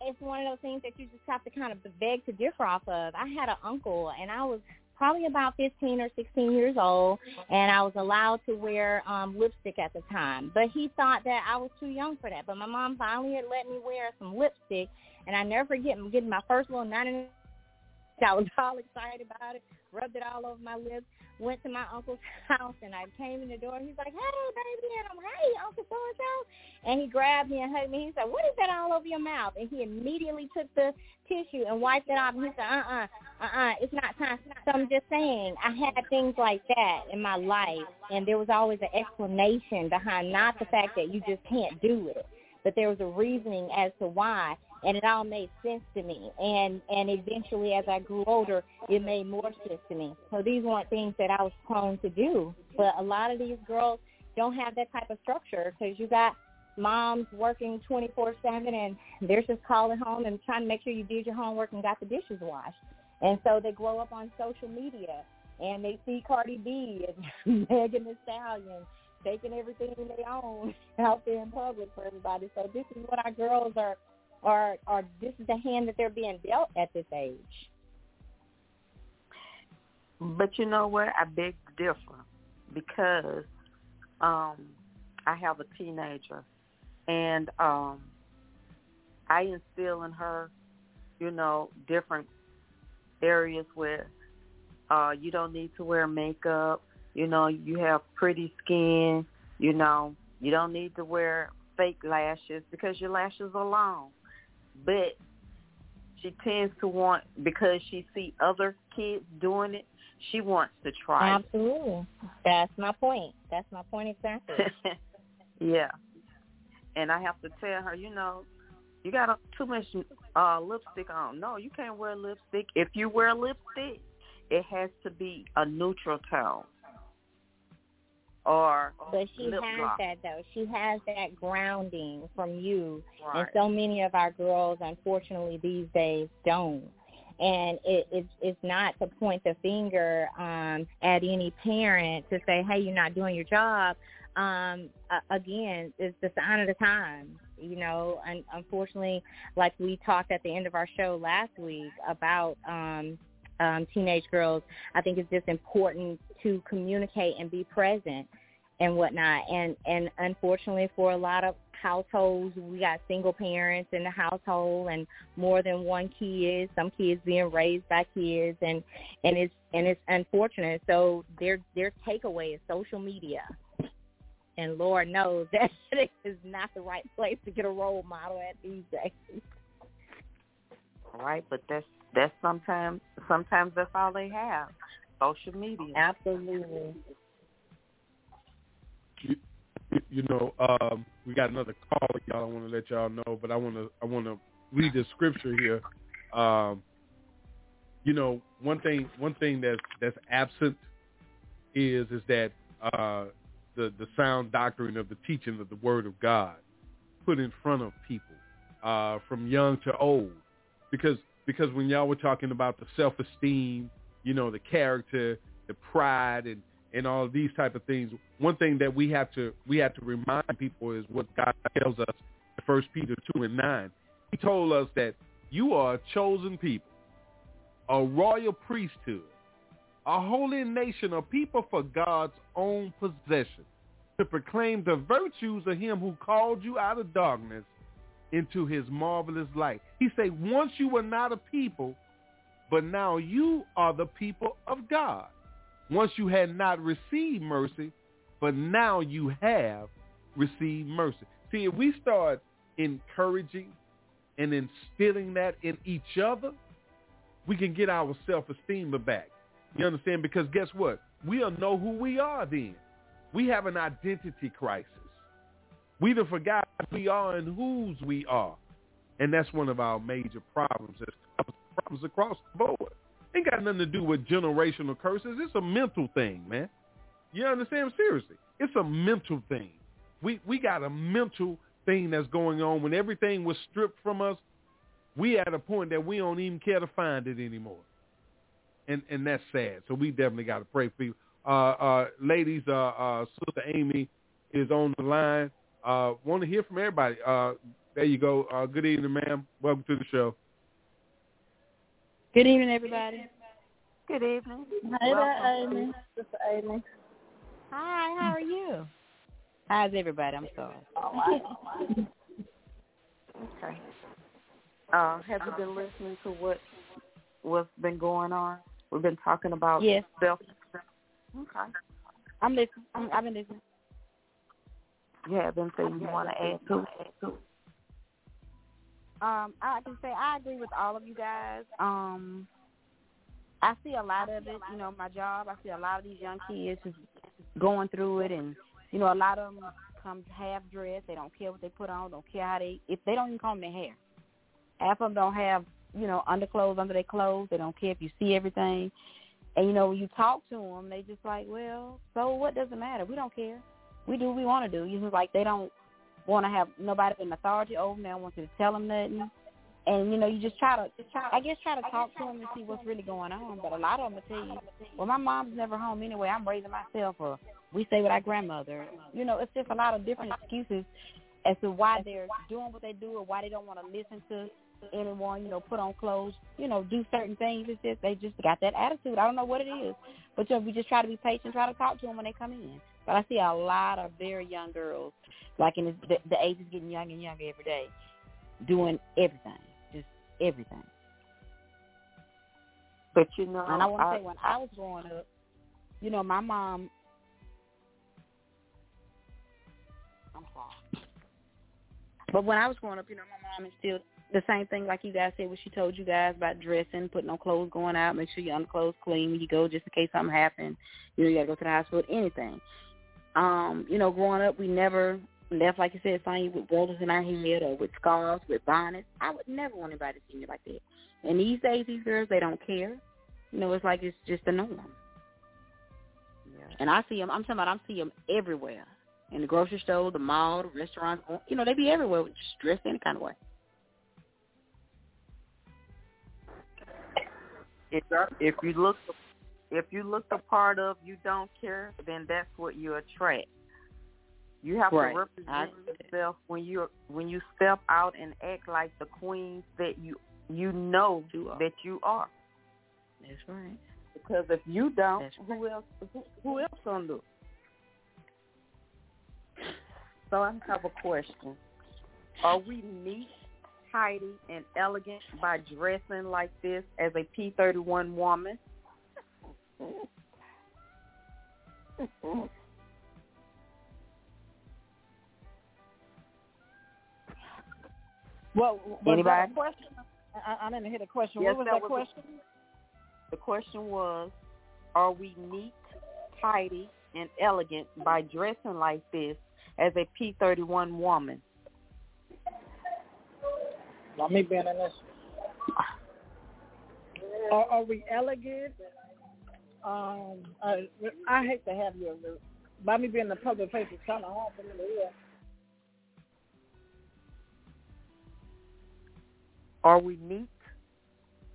it's one of those things that you just have to kind of beg to differ off of. I had an uncle, and I was probably about 15 or 16 years old, and I was allowed to wear um, lipstick at the time. But he thought that I was too young for that. But my mom finally had let me wear some lipstick, and I never forget getting my first little 99 I was all excited about it, rubbed it all over my lips, went to my uncle's house, and I came in the door. He's like, hey, baby, and I'm, like, hey, Uncle so-and-so. And he grabbed me and hugged me. He said, what is that all over your mouth? And he immediately took the tissue and wiped it off. And he said, uh-uh, uh-uh, it's not time. So I'm just saying, I had things like that in my life, and there was always an explanation behind not the fact that you just can't do it, but there was a reasoning as to why and it all made sense to me. And and eventually, as I grew older, it made more sense to me. So these weren't things that I was prone to do. But a lot of these girls don't have that type of structure because you got moms working 24/7 and they're just calling home and trying to make sure you did your homework and got the dishes washed. And so they grow up on social media and they see Cardi B and Megan Thee Stallion taking everything they own out there in public for everybody. So this is what our girls are or or this is the hand that they're being dealt at this age. But you know what? I beg to differ because um I have a teenager and um I instill in her, you know, different areas where uh you don't need to wear makeup, you know, you have pretty skin, you know, you don't need to wear fake lashes because your lashes are long but she tends to want because she see other kids doing it. She wants to try. Absolutely, that's my point. That's my point exactly. yeah, and I have to tell her, you know, you got too much uh lipstick on. No, you can't wear lipstick. If you wear lipstick, it has to be a neutral tone or but she has that though. She has that grounding from you. Right. and so many of our girls unfortunately these days don't. And it, it's it's not to point the finger um at any parent to say hey you're not doing your job. Um uh, again it's the sign of the times you know. And unfortunately like we talked at the end of our show last week about um um, teenage girls, I think it's just important to communicate and be present and whatnot. And and unfortunately, for a lot of households, we got single parents in the household and more than one kid. Some kids being raised by kids, and and it's and it's unfortunate. So their their takeaway is social media. And Lord knows that is not the right place to get a role model at these days. Right, but that's that's sometimes sometimes that's all they have. Social media. Absolutely. You, know, um, we got another call, y'all. I want to let y'all know, but I want to I want to read the scripture here. Um, you know, one thing one thing that's that's absent is is that uh, the the sound doctrine of the teaching of the Word of God put in front of people uh, from young to old, because because when y'all were talking about the self-esteem, you know, the character, the pride, and and all these type of things, one thing that we have to we have to remind people is what God tells us in First Peter two and nine. He told us that you are a chosen people, a royal priesthood, a holy nation, a people for God's own possession, to proclaim the virtues of Him who called you out of darkness into his marvelous light. He said, once you were not a people, but now you are the people of God. Once you had not received mercy, but now you have received mercy. See, if we start encouraging and instilling that in each other, we can get our self-esteem back. You understand? Because guess what? We'll know who we are then. We have an identity crisis. We have forgot who we are and whose we are. And that's one of our major problems. It's problems across the board. Ain't got nothing to do with generational curses. It's a mental thing, man. You understand? Seriously. It's a mental thing. We we got a mental thing that's going on. When everything was stripped from us, we at a point that we don't even care to find it anymore. And and that's sad. So we definitely got to pray for you. Uh, uh, ladies, uh, uh, Sister Amy is on the line. Uh, want to hear from everybody. Uh, there you go. Uh, good evening, ma'am. Welcome to the show. Good evening, everybody. Good evening. Hi there, Amy. Sister Amy. Hi, how are you? How's everybody? I'm sorry. okay. Uh, have you been listening to what what's been going on? We've been talking about yes. self. Okay. I'm listening. I'm, I've been listening. You have anything you want to add to? Add to? Um, I can say I agree with all of you guys. Um, I see a lot of it. You know, my job. I see a lot of these young kids just going through it, and you know, a lot of them come half dressed. They don't care what they put on. Don't care how they. If they don't even comb their hair, half of them don't have you know underclothes under their clothes. They don't care if you see everything. And you know, when you talk to them, they just like, well, so what does it matter? We don't care. We do what we want to do. You just like they don't want to have nobody in authority over them. Want you to tell them nothing. And you know, you just try to, just try, I guess, try to talk to them and see what's really going on. But a lot of them will tell you, well, my mom's never home anyway. I'm raising myself, or we stay with our grandmother. You know, it's just a lot of different excuses as to why they're doing what they do or why they don't want to listen to anyone. You know, put on clothes. You know, do certain things. It's just they just got that attitude. I don't know what it is, but you know, we just try to be patient, try to talk to them when they come in. But I see a lot of very young girls, like in the, the, the age is getting younger and younger every day, doing everything just everything. But you know, and I want to say when I was growing up, you know, my mom. I'm sorry. But when I was growing up, you know, my mom instilled the same thing like you guys said, what she told you guys about dressing, putting on clothes, going out, make sure your underclothes clean when you go, just in case something happened. You know, you gotta go to the hospital, anything. Um, you know, growing up, we never left, like you said, Sonia, with rollers in our head or with scarves, with bonnets. I would never want anybody to see me like that. And these days, these girls, they don't care. You know, it's like it's just the norm. Yeah. And I see them. I'm talking about. I see them everywhere in the grocery store, the mall, the restaurants. You know, they be everywhere, just dressed any kind of way. If if you look if you look the part of you don't care, then that's what you attract. You have right. to represent yourself when you when you step out and act like the queen that you you know you that you are. That's right. Because if you don't, That's who else who, who else gonna do? So I have a question. Are we neat, tidy, and elegant by dressing like this as a P thirty one woman? Well, Anybody? question? I, I didn't hear the question. Yes, what was that that, was question? The question was, are we neat, tidy, and elegant by dressing like this as a P31 woman? Let me being in this. Are, are we elegant? Um, I, I hate to have you. By me being the public face, it's kind of hard for me to hear. Are we neat,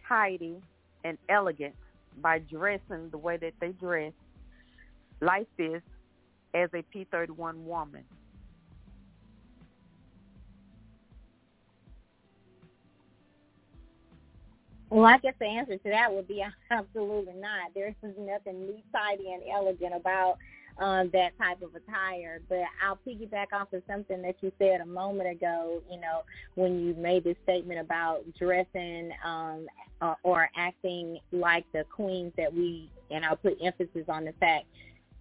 tidy, and elegant by dressing the way that they dress like this as a P31 woman? Well, I guess the answer to that would be absolutely not. There's nothing neat, tidy, and elegant about um, that type of attire. But I'll piggyback off of something that you said a moment ago. You know, when you made this statement about dressing um, or acting like the queens that we, and I'll put emphasis on the fact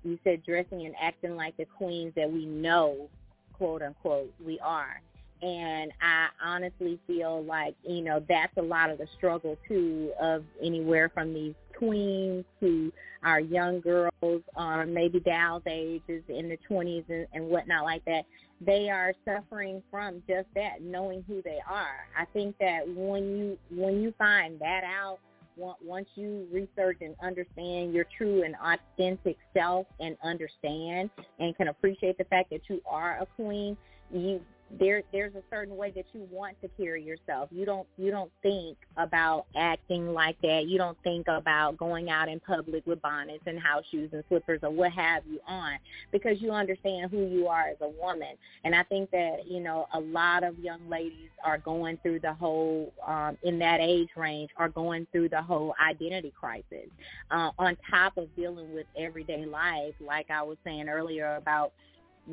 you said dressing and acting like the queens that we know, quote unquote, we are. And I honestly feel like, you know, that's a lot of the struggle too of anywhere from these tweens to our young girls, maybe Dal's age is in the 20s and, and whatnot like that, they are suffering from just that, knowing who they are. I think that when you when you find that out, once you research and understand your true and authentic self and understand and can appreciate the fact that you are a queen, you there there's a certain way that you want to carry yourself. You don't you don't think about acting like that. You don't think about going out in public with bonnets and house shoes and slippers or what have you on because you understand who you are as a woman. And I think that, you know, a lot of young ladies are going through the whole um in that age range are going through the whole identity crisis. Uh on top of dealing with everyday life like I was saying earlier about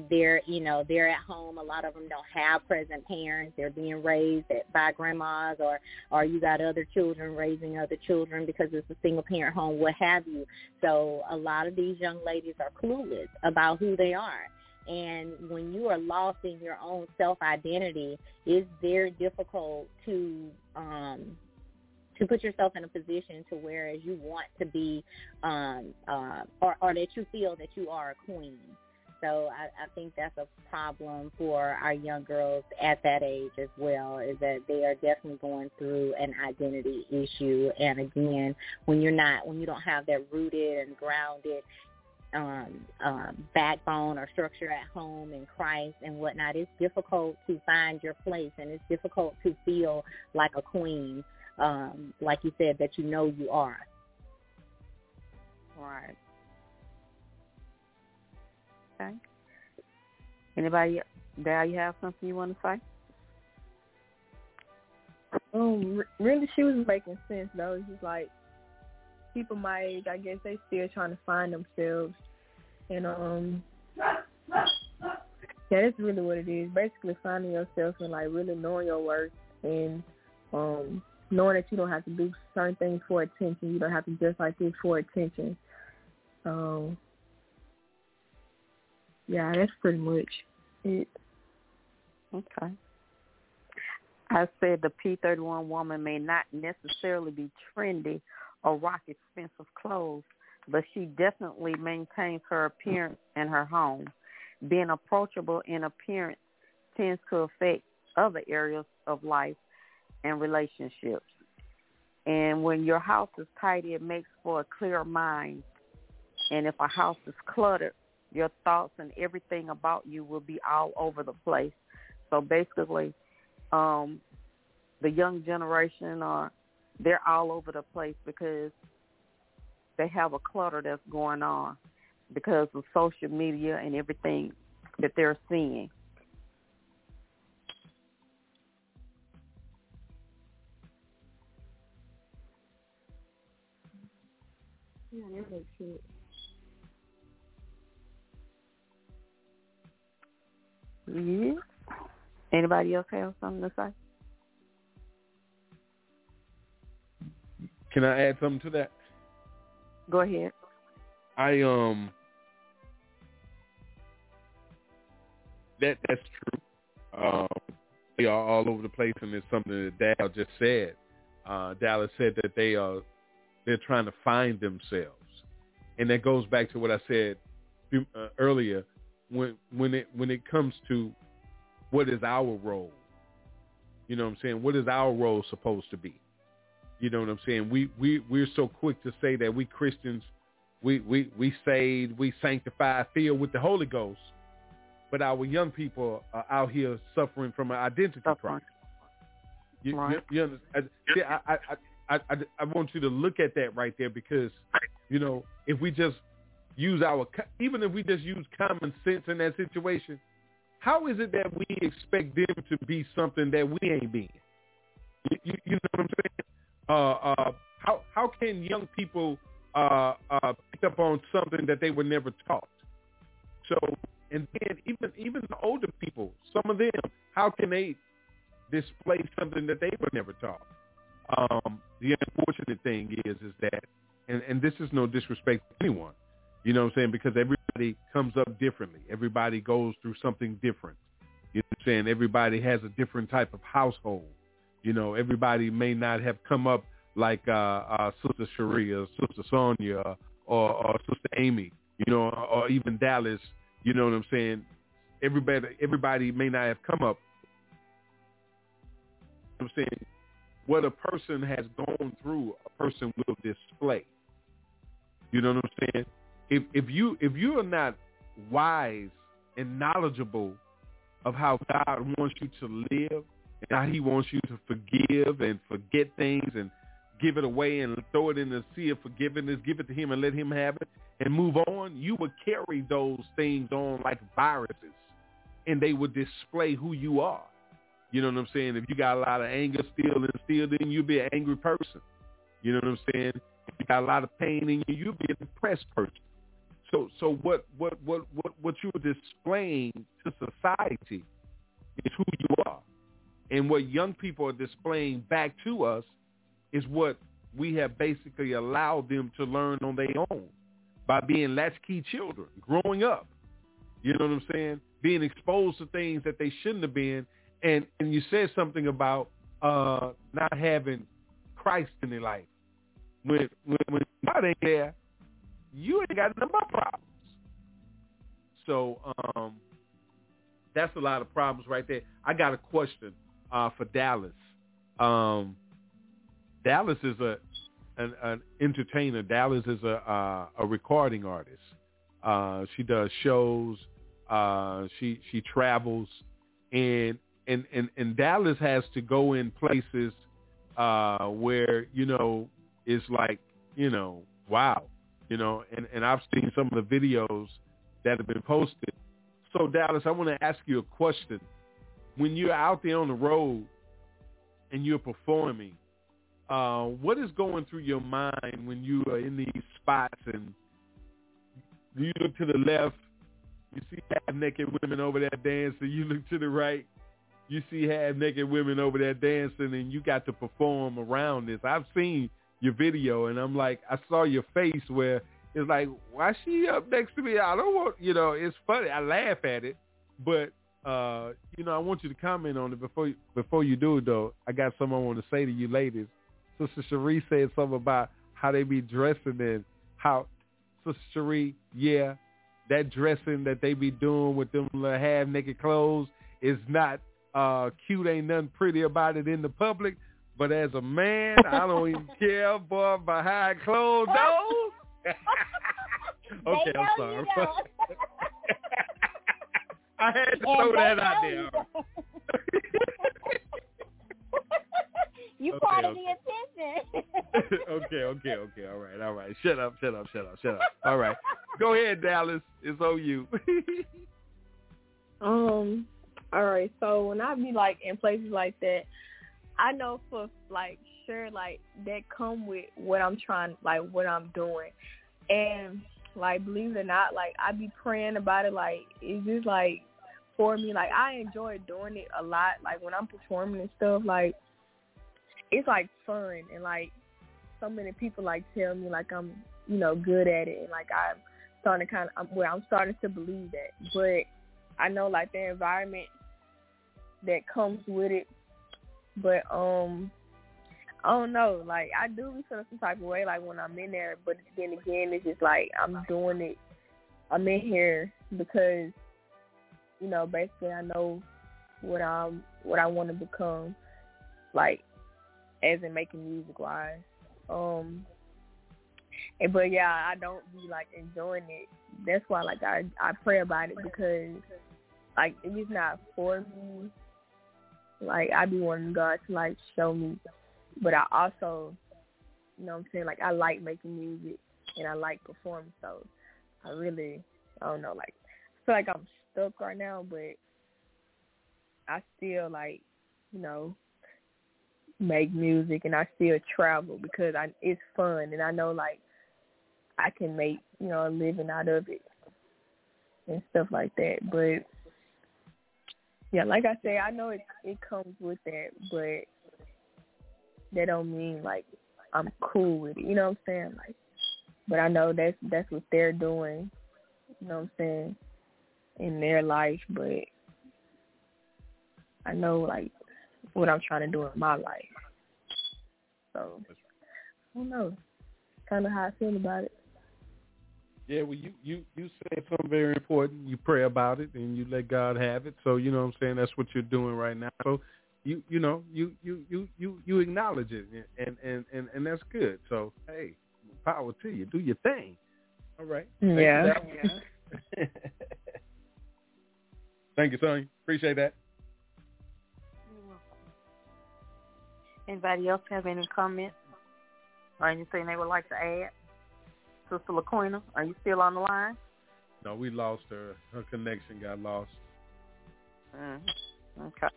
they're you know they're at home. A lot of them don't have present parents. They're being raised by grandmas or or you got other children raising other children because it's a single parent home what have you. So a lot of these young ladies are clueless about who they are. And when you are lost in your own self identity it's very difficult to um to put yourself in a position to whereas you want to be um uh or or that you feel that you are a queen so I, I think that's a problem for our young girls at that age as well, is that they are definitely going through an identity issue. And again, when you're not, when you don't have that rooted and grounded um, um, backbone or structure at home in Christ and whatnot, it's difficult to find your place and it's difficult to feel like a queen, um, like you said, that you know you are. Right. Okay. Anybody, Dal, you have something you want to say? Um, really, she was making sense though. It's just like people my age, I guess they still trying to find themselves, and um, yeah, that's really what it is. Basically, finding yourself and like really knowing your worth and um, knowing that you don't have to do certain things for attention. You don't have to just like this for attention. Um, yeah, that's pretty much it. Okay. I said the P31 woman may not necessarily be trendy or rock expensive clothes, but she definitely maintains her appearance in her home. Being approachable in appearance tends to affect other areas of life and relationships. And when your house is tidy, it makes for a clear mind. And if a house is cluttered, your thoughts and everything about you will be all over the place. So basically, um, the young generation are they're all over the place because they have a clutter that's going on because of social media and everything that they're seeing. Yeah, that makes sense. Yeah. Anybody else have something to say? Can I add something to that? Go ahead. I um that that's true. Um, they are all over the place, and it's something that Dal just said. Uh, Dallas said that they are they're trying to find themselves, and that goes back to what I said uh, earlier when when it when it comes to what is our role. You know what I'm saying? What is our role supposed to be? You know what I'm saying? We we we're so quick to say that we Christians we we we saved, we sanctified, filled with the Holy Ghost, but our young people are out here suffering from an identity crisis. You, right. you, you understand? See, I, I, I, I, I want you to look at that right there because, you know, if we just use our even if we just use common sense in that situation, how is it that we expect them to be something that we ain't being? You, you, know what I'm saying? Uh, uh, how how can young people uh, uh, pick up on something that they were never taught? So, and then even even the older people, some of them, how can they display something that they were never taught? Um, the unfortunate thing is, is that, and, and this is no disrespect to anyone, you know what I'm saying? Because everybody comes up differently. Everybody goes through something different. You know what I'm saying? Everybody has a different type of household. You know, everybody may not have come up like uh, uh, Sister Sharia, Sister Sonia, or, or Sister Amy, you know, or even Dallas. You know what I'm saying? Everybody, everybody may not have come up. You know what I'm saying what a person has gone through, a person will display. You know what I'm saying? If if you if you are not wise and knowledgeable of how God wants you to live and how he wants you to forgive and forget things and give it away and throw it in the sea of forgiveness, give it to him and let him have it and move on, you will carry those things on like viruses and they will display who you are. You know what I'm saying? If you got a lot of anger still instilled in you, you'll be an angry person. You know what I'm saying? If you got a lot of pain in you, you'll be a depressed person. So so what what what what what you're displaying to society is who you are. And what young people are displaying back to us is what we have basically allowed them to learn on their own by being latchkey children, growing up. You know what I'm saying? Being exposed to things that they shouldn't have been and and you said something about uh not having Christ in their life. When when when God ain't there, you ain't got but problems. So um that's a lot of problems right there. I got a question uh for Dallas. Um Dallas is a an, an entertainer. Dallas is a uh, a recording artist. Uh, she does shows. Uh, she she travels, and and, and, and Dallas has to go in places uh, where, you know, it's like, you know, wow. You know, and, and I've seen some of the videos that have been posted. So Dallas, I want to ask you a question. When you're out there on the road and you're performing, uh, what is going through your mind when you are in these spots and you look to the left, you see half naked women over there dancing, you look to the right, you see half naked women over there dancing and you got to perform around this. I've seen your video and I'm like, I saw your face where it's like, why she up next to me? I don't want, you know, it's funny. I laugh at it, but uh, you know, I want you to comment on it before before you do though. I got something I want to say to you ladies. Sister Cherie said something about how they be dressing and how Sister Cherie, yeah, that dressing that they be doing with them little half naked clothes is not uh, cute ain't nothing pretty about it in the public, but as a man, I don't even care, boy, behind closed doors. okay, I'm sorry. I had to throw that out there. you okay, part okay. the attention. okay, okay, okay. All right, all right. Shut up, shut up, shut up, shut up. All right. Go ahead, Dallas. It's on you. Um, all right. So when I be like in places like that, I know for like sure like that come with what I'm trying like what I'm doing. And like believe it or not, like I be praying about it like it's just like for me, like I enjoy doing it a lot. Like when I'm performing and stuff, like it's like fun and like so many people like tell me like I'm, you know, good at it and like I'm starting to kind of well, I'm starting to believe that. But I know like the environment that comes with it. But um I don't know, like I do be feeling some type of way like when I'm in there, but then again it's just like I'm doing it I'm in here because, you know, basically I know what I'm what I want to become, like as in making music wise. Um and but yeah, I don't be like enjoying it. That's why like I I pray about it because like it's not for me, like I be wanting God to like show me. But I also, you know what I'm saying, like I like making music and I like performing, so I really I don't know, like I feel like I'm stuck right now, but I still like, you know, make music and I still travel because I it's fun and I know like I can make, you know, a living out of it and stuff like that. But yeah, like I say, I know it it comes with that, but that don't mean like I'm cool with it. You know what I'm saying? Like, but I know that's that's what they're doing. You know what I'm saying? In their life, but I know like what I'm trying to do in my life. So don't know. Kind of how I feel about it. Yeah, well, you you you said something very important. You pray about it and you let God have it. So you know what I'm saying. That's what you're doing right now. So you you know you you you you you acknowledge it and and and and that's good. So hey, power to you. Do your thing. All right. Thank Yeah. You, Thank you, Sonia. Appreciate that. Anybody else have any comments or anything they would like to add? Sister LaQuina, are you still on the line? No, we lost her. Her connection got lost. Mm, okay.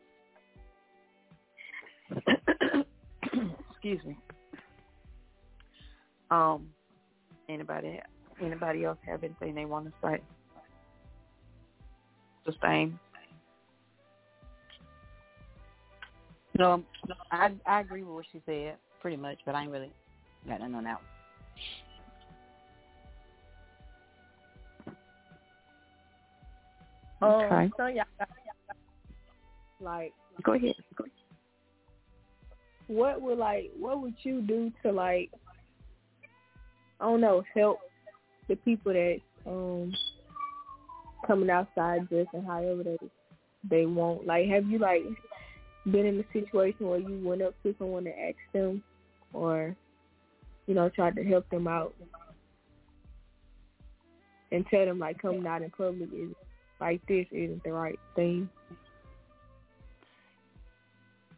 Excuse me. Um, anybody anybody else have anything they want to say? Just Amy. No, I I agree with what she said pretty much, but I ain't really got nothing on that. Um, Okay. so yeah, like Go ahead. what would like what would you do to like I don't know help the people that um coming outside dressing however they they want like have you like been in a situation where you went up to someone and asked them or you know tried to help them out and tell them like coming out in public is like this isn't the right thing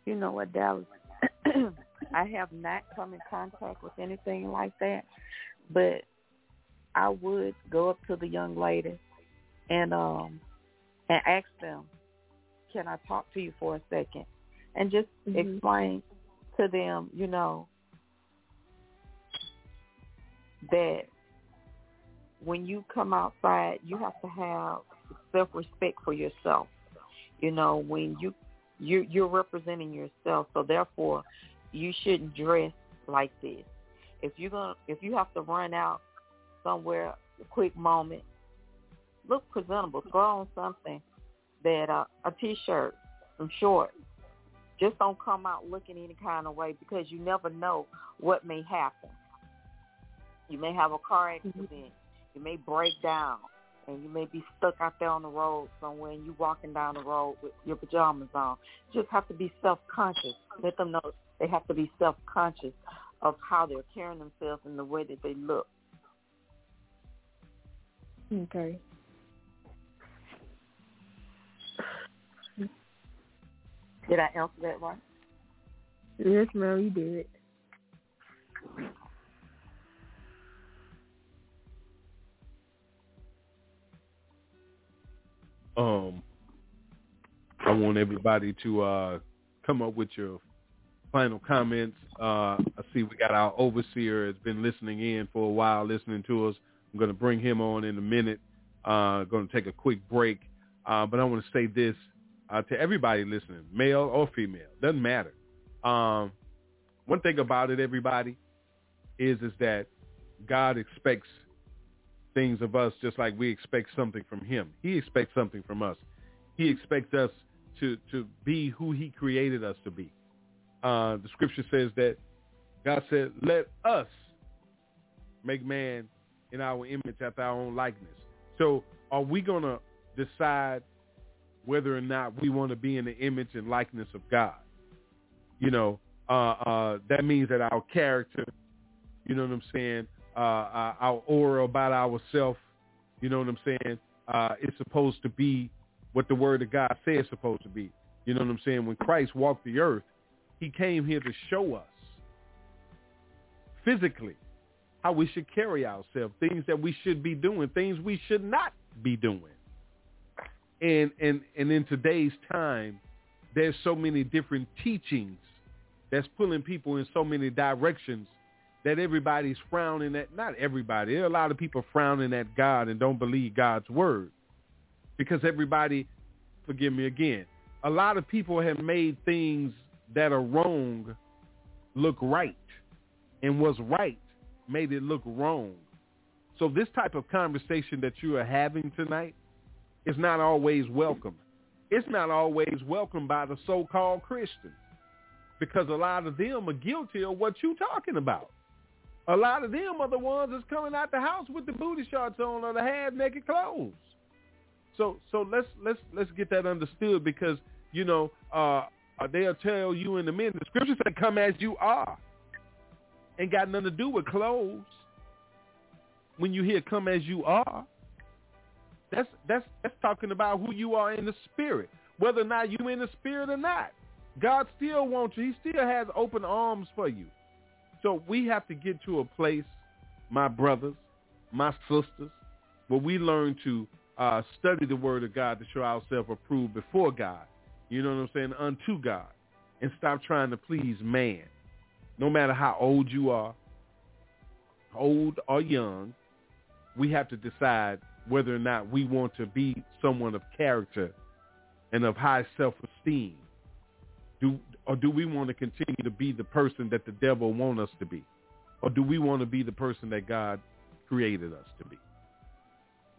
You know what, Dallas? I have not come in contact with anything like that, but I would go up to the young lady and um and ask them, "Can I talk to you for a second? And just Mhm. explain to them, you know, that when you come outside, you have to have self-respect for yourself. You know, when you you you're representing yourself, so therefore you shouldn't dress like this. If you're gonna if you have to run out somewhere a quick moment, look presentable. Throw on something that uh, a t-shirt, some shorts. Just don't come out looking any kind of way because you never know what may happen. You may have a car accident. You may break down and you may be stuck out there on the road somewhere and you walking down the road with your pajamas on. You just have to be self-conscious. Let them know they have to be self-conscious of how they're carrying themselves and the way that they look. okay Did I answer that right? yes ma'am you did Um, I want everybody to uh, come up with your final comments. Uh, I see we got our overseer has been listening in for a while, listening to us. I'm going to bring him on in a minute. Uh, going to take a quick break, uh, but I want to say this uh, to everybody listening, male or female, doesn't matter. Um, one thing about it, everybody, is is that God expects things of us just like we expect something from him. He expects something from us. He expects us to, to be who he created us to be. Uh, the scripture says that God said, let us make man in our image after our own likeness. So are we going to decide whether or not we want to be in the image and likeness of God? You know, uh, uh, that means that our character, you know what I'm saying, uh, uh, our aura about ourselves, you know what I'm saying, uh, it's supposed to be what the word of God says it's supposed to be. You know what I'm saying? When Christ walked the earth, he came here to show us physically how we should carry ourselves, things that we should be doing, things we should not be doing. And and and in today's time, there's so many different teachings that's pulling people in so many directions that everybody's frowning at not everybody. There are a lot of people frowning at God and don't believe God's word. Because everybody forgive me again, a lot of people have made things that are wrong look right. And what's right made it look wrong. So this type of conversation that you are having tonight is not always welcome. It's not always welcome by the so-called Christians because a lot of them are guilty of what you're talking about. A lot of them are the ones that's coming out the house with the booty shorts on or the half naked clothes. So so let's let's let's get that understood because you know uh, uh they'll tell you in the men the scriptures say come as you are. Ain't got nothing to do with clothes. When you hear come as you are, that's that's that's talking about who you are in the spirit. Whether or not you in the spirit or not. God still wants you. He still has open arms for you. So we have to get to a place, my brothers, my sisters, where we learn to uh, study the word of God to show ourselves approved before God. You know what I'm saying? Unto God. And stop trying to please man. No matter how old you are, old or young, we have to decide whether or not we want to be someone of character and of high self-esteem. Do, or do we want to continue to be the person that the devil want us to be? Or do we want to be the person that God created us to be?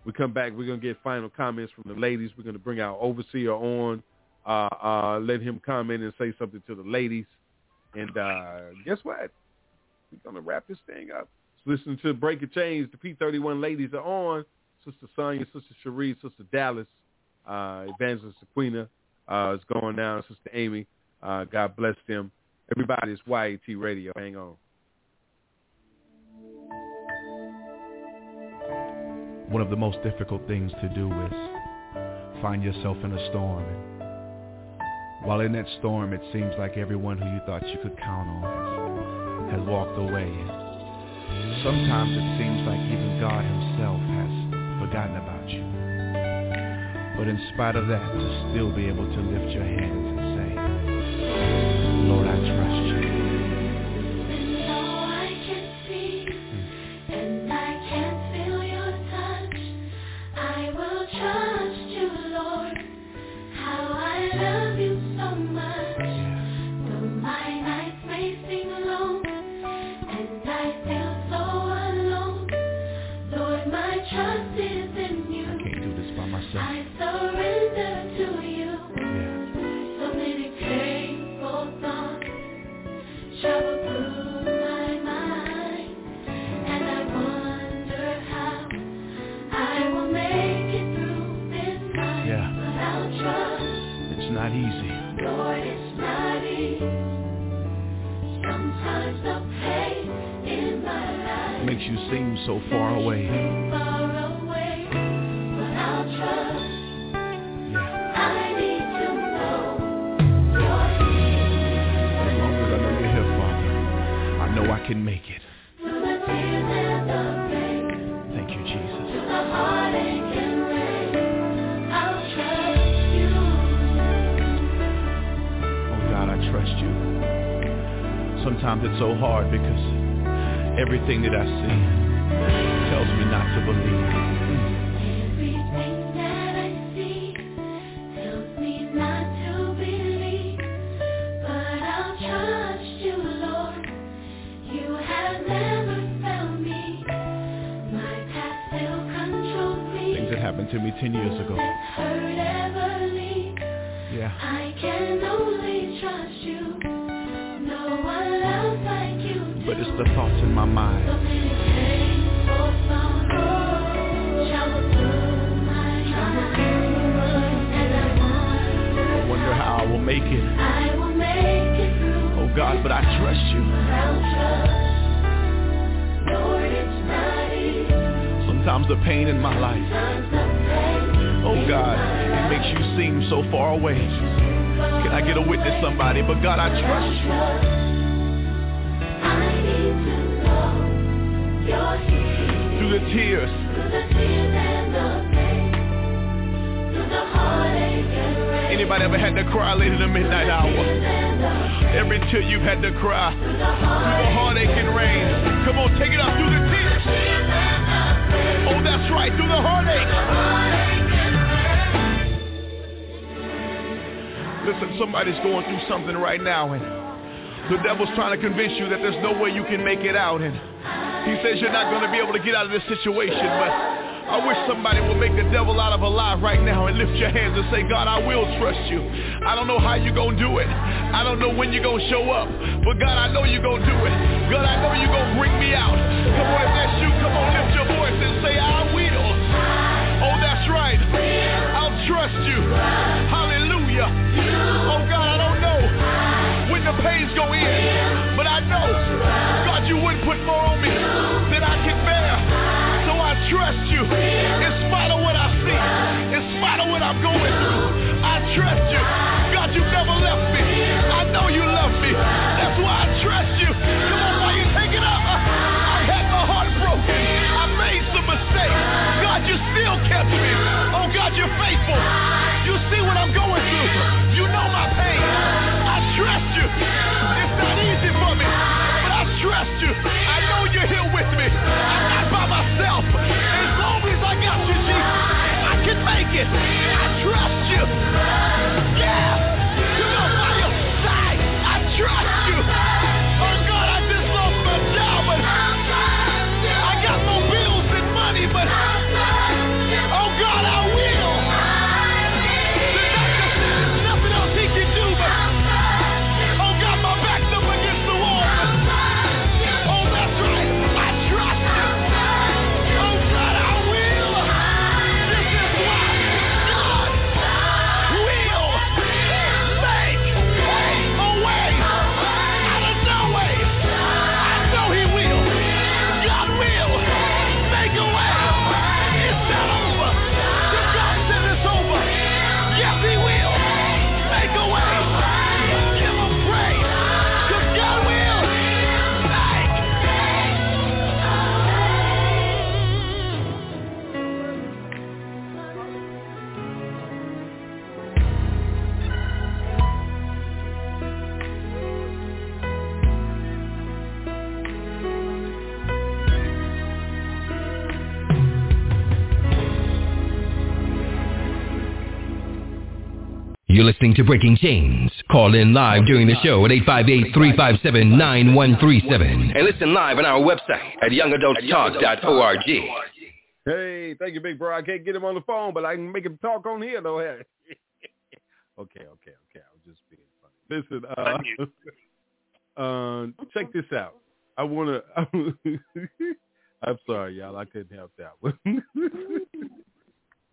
We come back. We're going to get final comments from the ladies. We're going to bring our overseer on, uh, uh, let him comment and say something to the ladies. And uh, guess what? We're going to wrap this thing up. So listen to Breaking Chains. The P31 ladies are on. Sister Sonia, Sister Cherie, Sister Dallas, uh, Evangelist Aquina uh, is going down. Sister Amy. Uh, God bless them. Everybody, it's YAT Radio. Hang on. One of the most difficult things to do is find yourself in a storm. And while in that storm, it seems like everyone who you thought you could count on has, walked away. Sometimes it seems like even God himself has forgotten about you. But in spite of that, to still be able to lift your hands and everything that I see tells me not to believe. Things that happened to believe. But I'll trust you, Lord. You have never felt me 10 years ago. Yeah. But it's the thoughts in my mind. I wonder how I will make it. Oh God, but I trust you. Sometimes the pain in my life. Oh God, it makes you seem so far away. Can I get a witness, somebody? But God, I trust you. Through the tears. Anybody ever had to cry late in the midnight hour? Every tear you've had to cry. Through the heartache and rain. Come on, take it up through the tears. Oh, that's right, through the heartache. Listen, somebody's going through something right now and the devil's trying to convince you that there's no way you can make it out and he says you're not going to be able to get out of this situation, but I wish somebody would make the devil out of a lie right now and lift your hands and say, God, I will trust you. I don't know how you're going to do it. I don't know when you're going to show up. But God, I know you're going to do it. God, I know you're going to bring me out. Come on, if that's you, come on, lift your voice and say, I will. Oh, that's right. I'll trust you. Hallelujah. Oh, God, I don't know when the pains go in. But I know, God, you wouldn't put more on me going listening to Breaking Chains. Call in live during the show at 858-357-9137. And listen live on our website at youngadultstalk.org. Hey, thank you, big bro. I can't get him on the phone, but I can make him talk on here, though. okay, okay, okay. I was just being funny. Listen, uh, uh, check this out. I want to. I'm sorry, y'all. I couldn't help that one.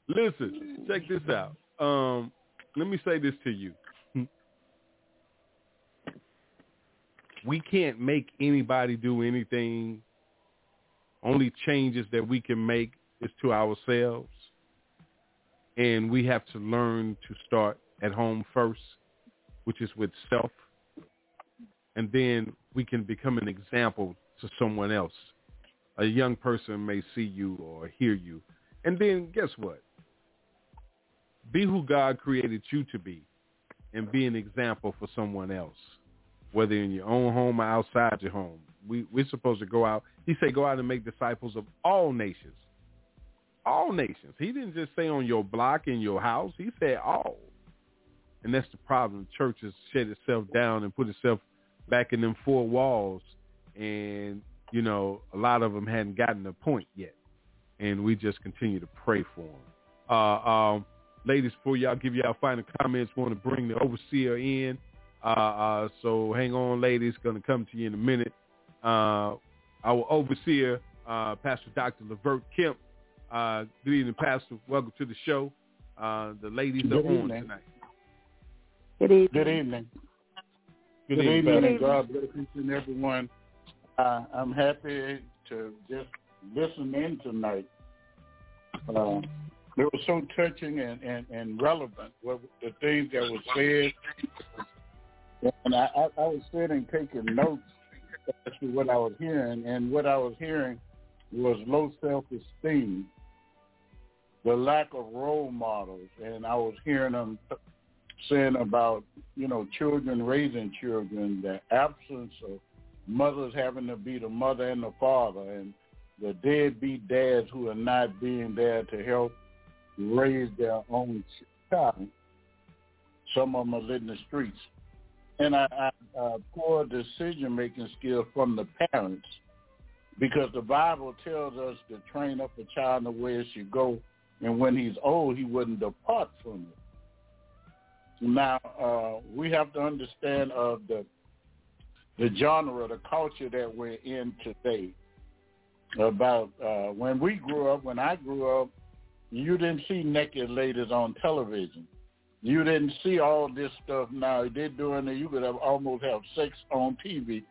Listen, check this out. Um, let me say this to you. We can't make anybody do anything. Only changes that we can make is to ourselves. And we have to learn to start at home first, which is with self. And then we can become an example to someone else. A young person may see you or hear you. And then guess what? Be who God created you to be and be an example for someone else, whether in your own home or outside your home. We, we're supposed to go out. He said go out and make disciples of all nations. All nations. He didn't just say on your block, in your house. He said all. And that's the problem. Church has shut itself down and put itself back in them four walls. And, you know, a lot of them hadn't gotten the point yet. And we just continue to pray for them. Uh, um, ladies, before y'all give y'all final comments, want to bring the overseer in. Uh, uh, so hang on, ladies. Going to come to you in a minute. Uh, our overseer, uh, Pastor Dr. Levert Kemp. Uh, good evening, Pastor. Welcome to the show. Uh, the ladies Good are on evening. tonight. Good evening. Good evening. Good Good evening, evening, God bless each and everyone. Uh, I'm happy to just listen in tonight. It was so touching and, and, and relevant, what the things that were said. And I, I, I was sitting taking notes as to what I was hearing, and what I was hearing was low self-esteem, the lack of role models, and I was hearing them saying about you know children raising children, the absence of mothers having to be the mother and the father, and the deadbeat dads who are not being there to help raise their own child. Some of them are living in the streets, and I, I uh, poor decision making skills from the parents, because the Bible tells us to train up a child in the way it should go, and when he's old, he wouldn't depart from it. Now, uh, we have to understand of the the genre, the culture that we're in today. About uh, when we grew up, when I grew up, you didn't see naked ladies on television. You didn't see all this stuff now. They're doing it. You could have almost have sex on TV,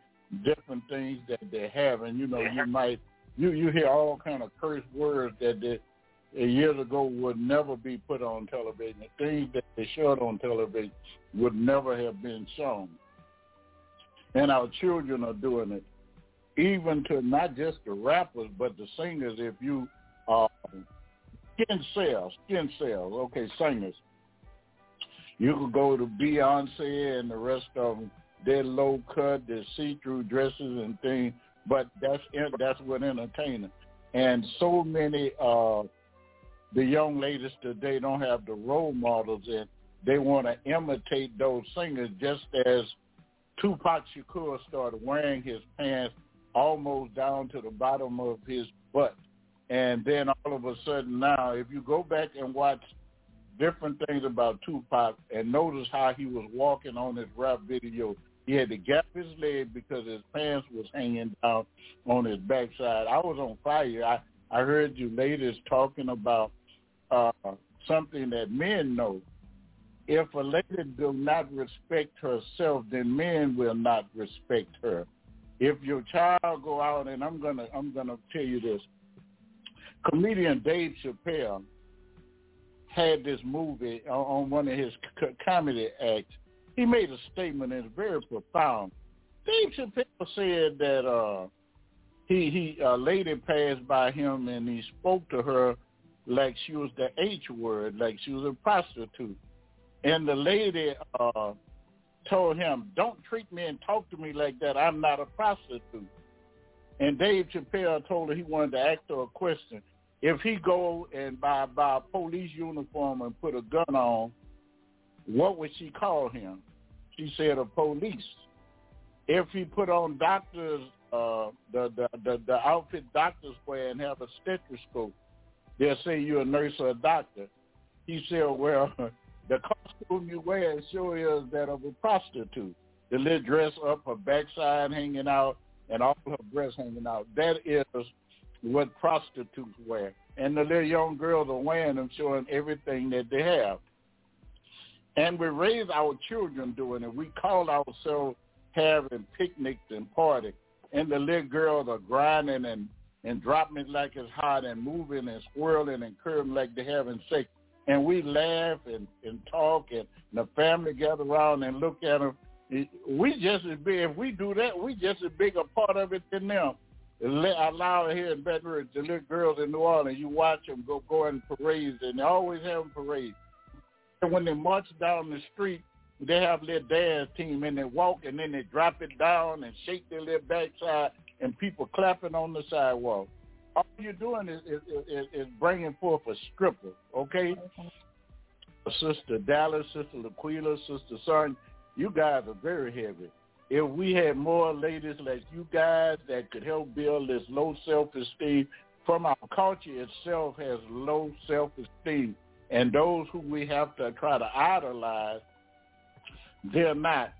different things that they have, and you know you might you you hear all kind of curse words that they, years ago would never be put on television. The things that they showed on television would never have been shown and our children are doing it, even to not just the rappers but the singers. If you skin cells, skin cells, okay, singers. You could go to Beyonce and the rest of them. They're low cut, they're see-through dresses and things, but that's that's what entertaining. And so many uh the young ladies today don't have the role models and they want to imitate those singers just as Tupac Shakur started wearing his pants almost down to the bottom of his butt. And then all of a sudden now, if you go back and watch different things about Tupac and notice how he was walking on his rap video, he had to gap his leg because his pants was hanging down on his backside. I was on fire. I, I heard you ladies talking about uh, something that men know if a lady do not respect herself, then men will not respect her. If your child go out, and I'm gonna I'm gonna tell you this, comedian Dave Chappelle had this movie on one of his comedy acts. He made a statement and it's very profound. Dave Chappelle said that uh, he he a lady passed by him and he spoke to her like she was the H word, like she was a prostitute. And the lady uh, told him, don't treat me and talk to me like that. I'm not a prostitute. And Dave Chappelle told her he wanted to ask her a question. If he go and buy, buy a police uniform and put a gun on, what would she call him? She said a police. If he put on doctor's uh, the, the the the outfit doctors wear and have a stethoscope, they'll say you're a nurse or a doctor. He said, well, the costume you wear sure is that of a prostitute. The little dress up, her backside hanging out, and all her breasts hanging out. That is what prostitutes wear. And the little young girls are wearing them, showing everything that they have. And we raise our children doing it. We call ourselves having picnics and parties. And the little girls are grinding and, and dropping it like it's hot and moving and swirling and curving like they're having sex and we laugh and, and talk and the family gather around and look at them. We just as big, if we do that, we just as big a part of it than them. Allow it here in Baton Rouge, the little girls in New Orleans, you watch them go go in parades, and they always have parades. And when they march down the street, they have their dance team, and they walk, and then they drop it down and shake their little backside, and people clapping on the sidewalk all you're doing is is, is, is bringing forth a stripper, okay? Sister Dallas, Sister Laquila, Sister Son, you guys are very heavy. If we had more ladies like you guys that could help build this low self-esteem, from our culture itself has low self-esteem, and those who we have to try to idolize, they're not.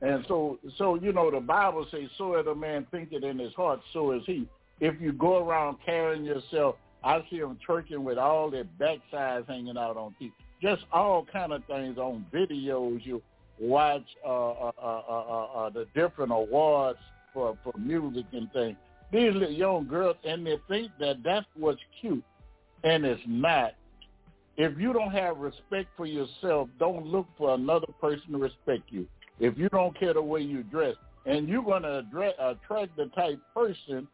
And so, so you know, the Bible says, "So is a man thinketh in his heart, so is he." if you go around carrying yourself, I see them twerking with all their backsides hanging out on TV. Just all kind of things on videos. You watch uh, uh, uh, uh, uh, the different awards for for music and things. These little young girls, and they think that that's what's cute, and it's not. If you don't have respect for yourself, don't look for another person to respect you. If you don't care the way you dress, and you're going to attract the type person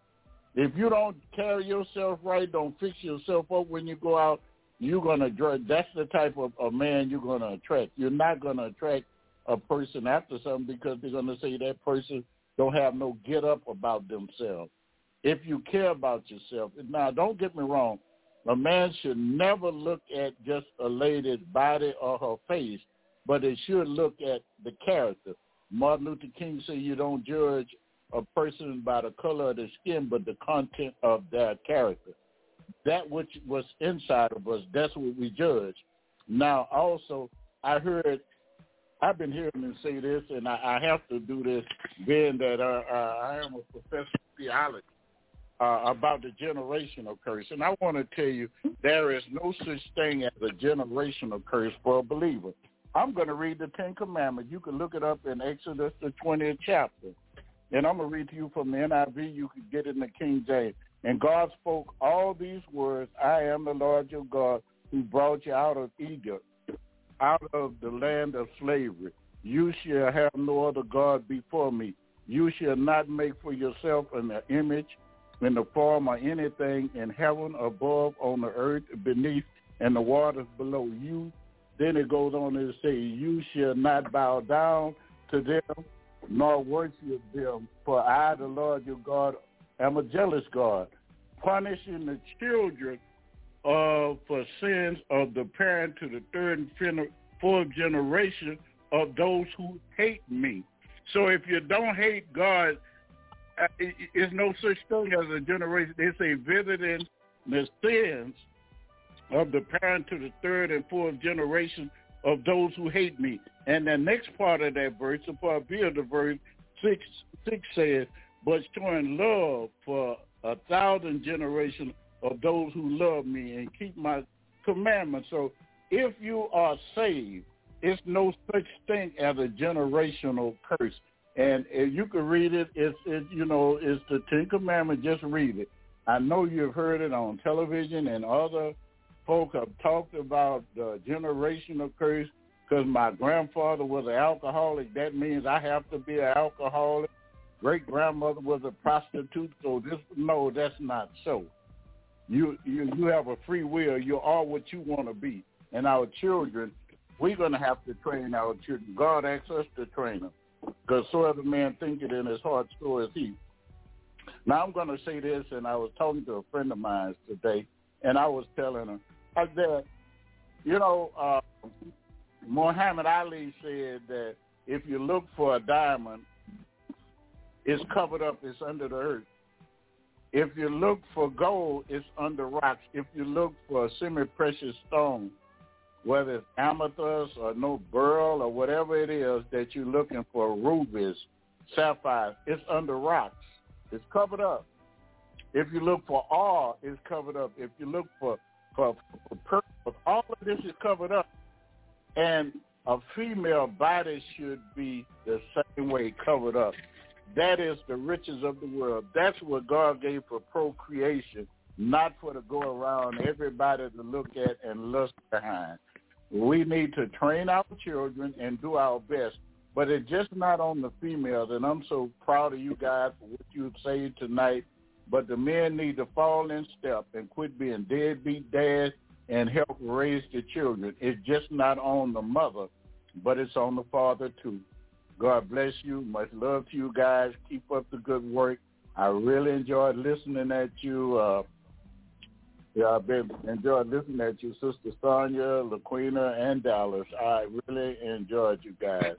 if you don't carry yourself right, don't fix yourself up when you go out, you're gonna that's the type of, of man you're gonna attract. You're not gonna attract a person after something because they're gonna say that person don't have no get up about themselves. If you care about yourself, now don't get me wrong, a man should never look at just a lady's body or her face, but it should look at the character. Martin Luther King said you don't judge a person by the color of their skin, but the content of their character. that which was inside of us. That's what we judge. Now, also, I heard, I've been hearing them say this, and I, I have to do this, being that uh, uh, I am a professor of theology uh, about the generational curse. And I want to tell you, there is no such thing as a generational curse for a believer. I'm going to read the Ten Commandments. You can look it up in Exodus, the 20th chapter. And I'm going to read to you from the NIV. You can get it in the King James. And God spoke all these words, I am the Lord your God who brought you out of Egypt, out of the land of slavery. You shall have no other God before me. You shall not make for yourself an image in the form of anything in heaven above, on the earth beneath, and the waters below you. Then it goes on to say, you shall not bow down to them, nor worship them, for I, the Lord your God, am a jealous God, punishing the children of for sins of the parent to the third and fourth generation of those who hate me. So if you don't hate God, uh, it's no such thing as a generation. They say visiting the sins of the parent to the third and fourth generation of those who hate me. And the next part of that verse, the part B of the verse, six six says, but showing love for a thousand generations of those who love me and keep my commandments. So if you are saved, it's no such thing as a generational curse. And if you can read it, it's it, you know, it's the Ten Commandments. Just read it. I know you've heard it on television and other folk have talked about the generational curse because my grandfather was an alcoholic. That means I have to be an alcoholic. Great grandmother was a prostitute. So this no, that's not so. You you you have a free will. You are what you want to be. And our children, we're going to have to train our children. God asks us to train them. Because so other man thinketh in his heart, so is he. Now I'm going to say this, and I was talking to a friend of mine today, and I was telling her that, you know, uh, Muhammad Ali said that if you look for a diamond, it's covered up, it's under the earth. If you look for gold, it's under rocks. If you look for a semi-precious stone, whether it's amethyst or no beryl or whatever it is that you're looking for, rubies, sapphires, it's under rocks. It's covered up. If you look for all, it's covered up. If you look for for, for all of this is covered up. And a female body should be the same way covered up. That is the riches of the world. That's what God gave for procreation, not for to go around everybody to look at and lust behind. We need to train our children and do our best. But it's just not on the females, and I'm so proud of you guys for what you've said tonight. But the men need to fall in step and quit being deadbeat dads and help raise the children. It's just not on the mother, but it's on the father too. God bless you. Much love to you guys. Keep up the good work. I really enjoyed listening at you. Uh, yeah, I've been enjoyed listening at you, Sister Sonia, LaQuina, and Dallas. I really enjoyed you guys.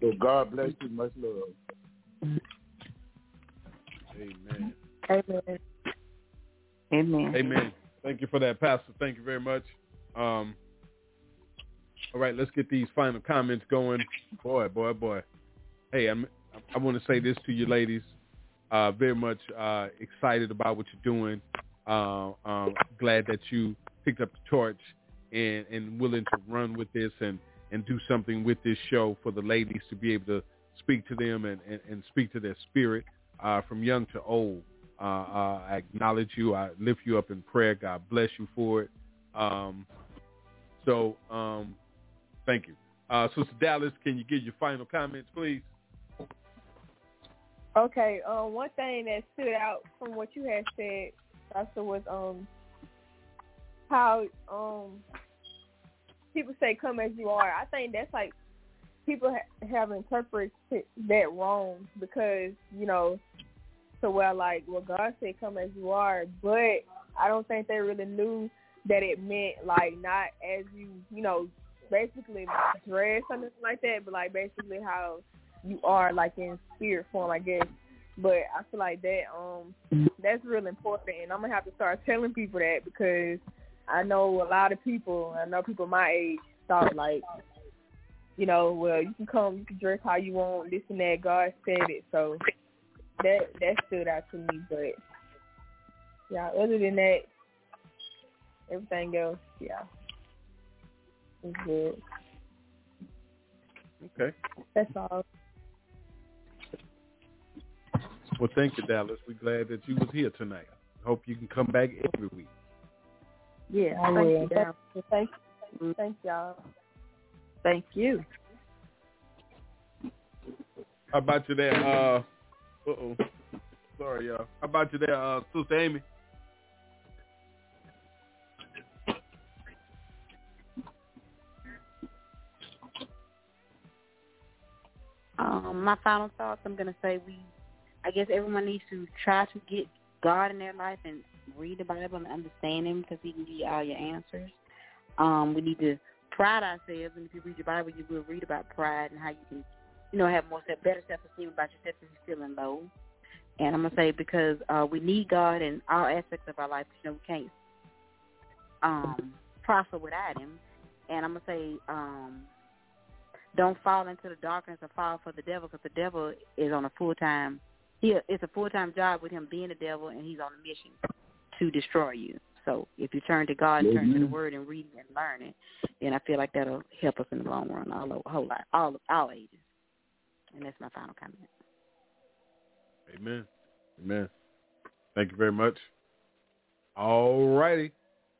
So God bless you. Much love. Amen. Amen. Amen. Amen. Thank you for that, Pastor. Thank you very much. Um, all right, let's get these final comments going. Boy, boy, boy. Hey, I'm, I want to say this to you ladies. Uh, very much uh, excited about what you're doing. Uh, um, glad that you picked up the torch and, and willing to run with this and, and do something with this show for the ladies to be able to speak to them and, and, and speak to their spirit uh, from young to old. Uh, uh, I acknowledge you. I lift you up in prayer. God bless you for it. Um, so um, thank you. Uh, Sister Dallas, can you give your final comments, please? Okay. Um, one thing that stood out from what you had said, Pastor, was um how um people say "come as you are." I think that's like people ha- have interpreted that wrong because you know, so well like well God said "come as you are," but I don't think they really knew that it meant like not as you you know basically dress something like that, but like basically how you are like in spirit form, I guess. But I feel like that um that's real important, and I'm gonna have to start telling people that because I know a lot of people. I know people my age thought like, you know, well you can come, you can dress how you want, this and that. God said it, so that that stood out to me. But yeah, other than that, everything else, yeah, it's good. Okay. That's all. Well, thank you, Dallas. We're glad that you was here tonight. Hope you can come back every week. Yeah, I thank will. you, Thank, thank, thank y'all. Thank you. How about you there? Uh oh. Sorry, y'all. How about you there, uh, Sister Amy? Um, my final thoughts. I'm gonna say we, I guess everyone needs to try to get God in their life and read the Bible and understand Him because He can give you all your answers. Um, we need to pride ourselves, and if you read your Bible, you will read about pride and how you can, you know, have more better self-esteem about yourself if you're feeling low. And I'm gonna say because uh, we need God in all aspects of our life. You know, we can't um, prosper without Him. And I'm gonna say, um, don't fall into the darkness or fall for the devil because the devil is on a full time. He it's a full time job with him being the devil, and he's on a mission to destroy you. So if you turn to God, and turn to the Word, and read and learn it, then I feel like that'll help us in the long run, all over, whole lot, all all ages. And that's my final comment. Amen. Amen. Thank you very much. All righty.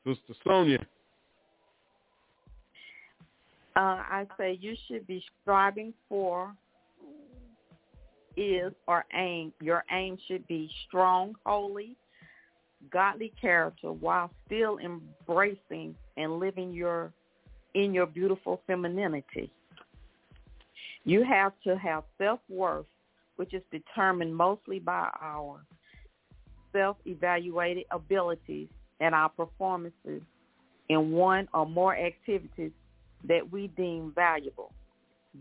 Sister Sonia. Uh, I say you should be striving for is or aim. Your aim should be strong, holy, godly character while still embracing and living your in your beautiful femininity. You have to have self-worth, which is determined mostly by our self-evaluated abilities and our performances in one or more activities that we deem valuable.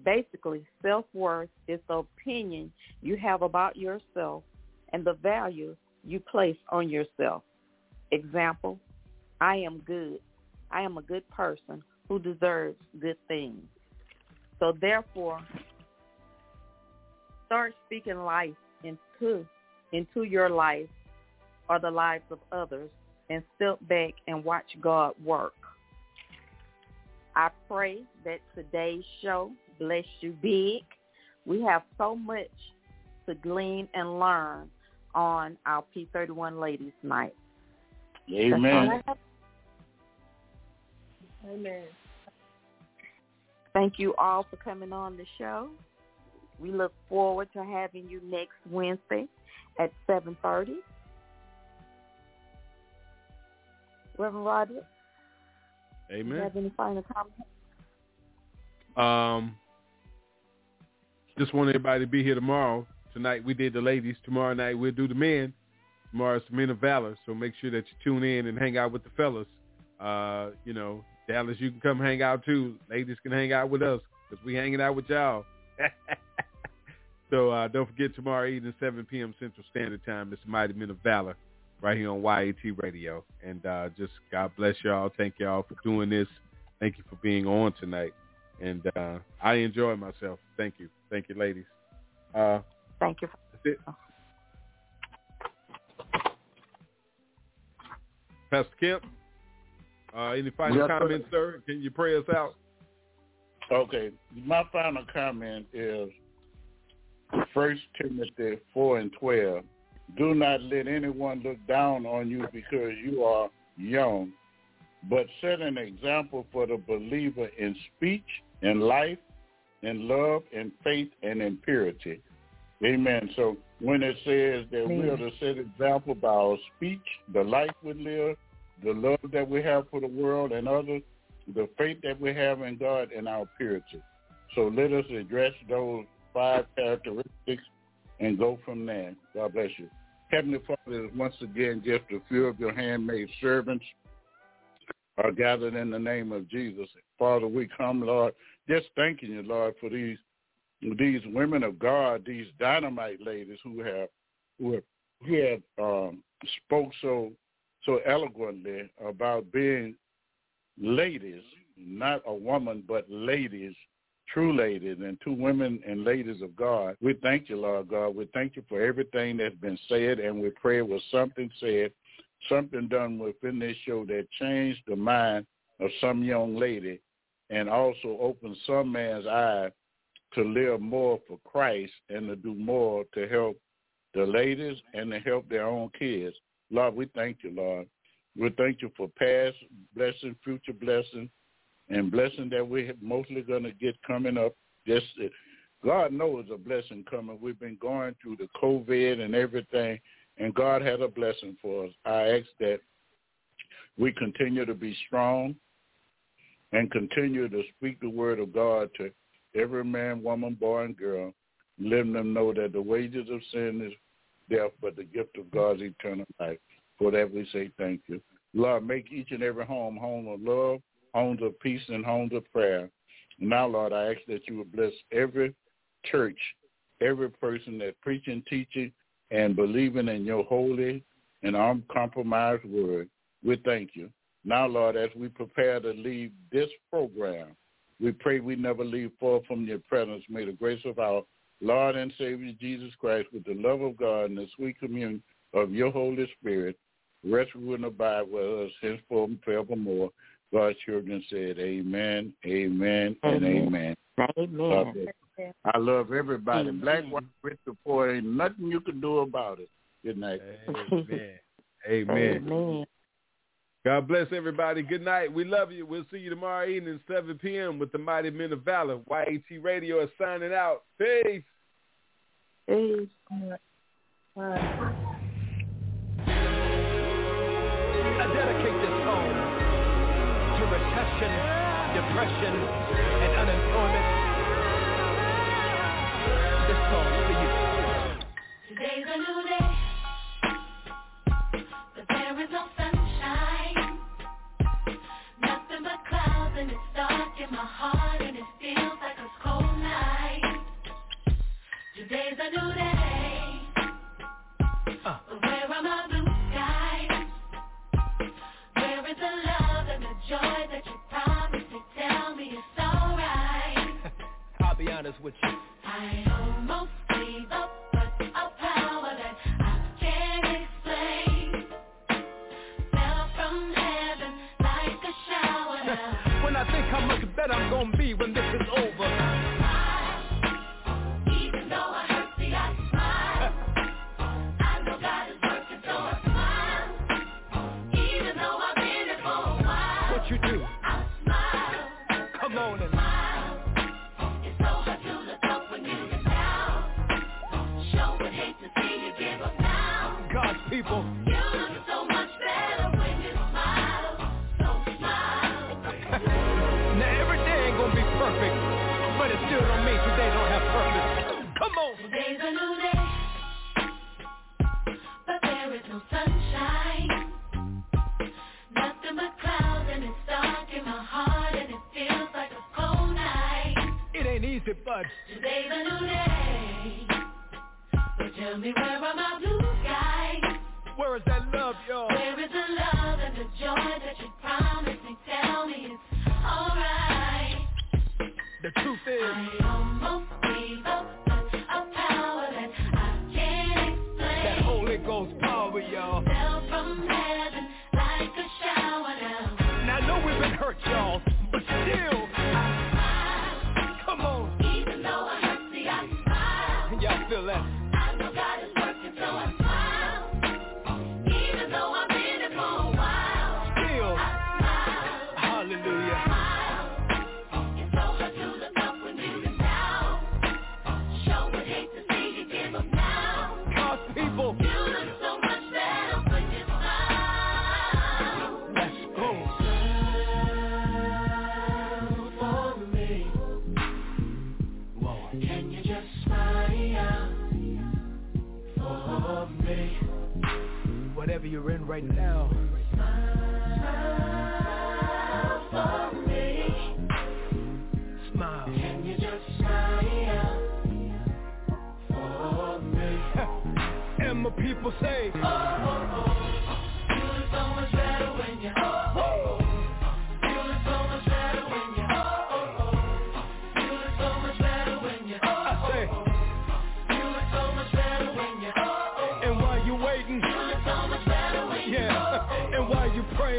Basically, self-worth is the opinion you have about yourself and the value you place on yourself. Example, I am good. I am a good person who deserves good things. So therefore, start speaking life into into your life or the lives of others and step back and watch God work. I pray that today's show bless you big. We have so much to glean and learn on our P31 Ladies Night. Amen. Amen. Thank you all for coming on the show. We look forward to having you next Wednesday at 7.30. Reverend Roderick, do you Amen. have any final comments? Um, just want everybody to be here tomorrow. Tonight we did the ladies. Tomorrow night we'll do the men. Tomorrow's the men of valor. So make sure that you tune in and hang out with the fellas. Uh, you know, Dallas, you can come hang out too. Ladies can hang out with us because we hanging out with y'all. so uh, don't forget tomorrow evening, 7 p.m. Central Standard Time. It's Mighty Men of Valor right here on YAT Radio. And uh, just God bless y'all. Thank y'all for doing this. Thank you for being on tonight. And uh, I enjoy myself. Thank you. Thank you, ladies. Uh, Thank you. that's it. Pastor Kemp, uh, any final Yes, sir. comments, sir? Can you pray us out? Okay, my final comment is First Timothy four and twelve. Do not let anyone look down on you because you are young, but set an example for the believer in speech, in life, in love, in faith, and in purity. Amen. So when it says that we are to set example by our speech, the life we live, the love that we have for the world and others, the faith that we have in God, and our purity. So let us address those five characteristics and go from there. God bless you. Heavenly Father, once again, just a few of your handmaid servants are gathered in the name of Jesus. Father, we come, Lord, just thanking you, Lord, for these these women of God, these dynamite ladies who have who have who have um, spoke so so eloquently about being ladies, not a woman, but ladies, true ladies, and two women and ladies of God. We thank you, Lord God. We thank you for everything that's been said, and we pray it was something said, something done within this show that changed the mind of some young lady and also opened some man's eye to live more for Christ and to do more to help the ladies and to help their own kids. Lord, we thank you, Lord. We thank you for past blessing, future blessing, and blessing that we're mostly going to get coming up. Just God knows a blessing coming. We've been going through the COVID and everything, and God had a blessing for us. I ask that we continue to be strong and continue to speak the word of God to every man, woman, boy, and girl, letting them know that the wages of sin is death, but the gift of God's eternal life. For that we say thank you. Lord, make each and every home home of love, homes of peace, and homes of prayer. Now, Lord, I ask that you would bless every church, every person that preaching, teaching, and believing in your holy and uncompromised word. We thank you. Now, Lord, as we prepare to leave this program, we pray we never leave far from your presence. May the grace of our Lord and Savior Jesus Christ with the love of God and the sweet communion of your Holy Spirit rest, rule, and abide with us henceforth and forevermore. God's children said amen, amen, and amen. Amen. I love everybody. Amen. Black, white, rich, or poor, ain't nothing you can do about it. Good night. Amen. Amen. Amen. God bless everybody. Good night. We love you. We'll see you tomorrow evening, 7 p.m. with the Mighty Men of Valor. YAT Radio is signing out. Peace. Peace. I dedicate this song to recession, depression, and unemployment.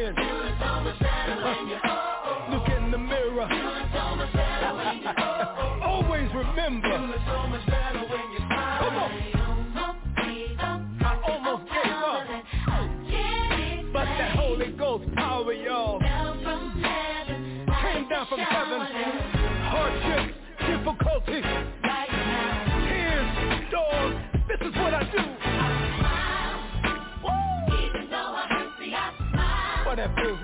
You look when you smile. Come on. I almost gave up, but that Holy Ghost power, y'all, came down from heaven. Hardships, difficulties, that feels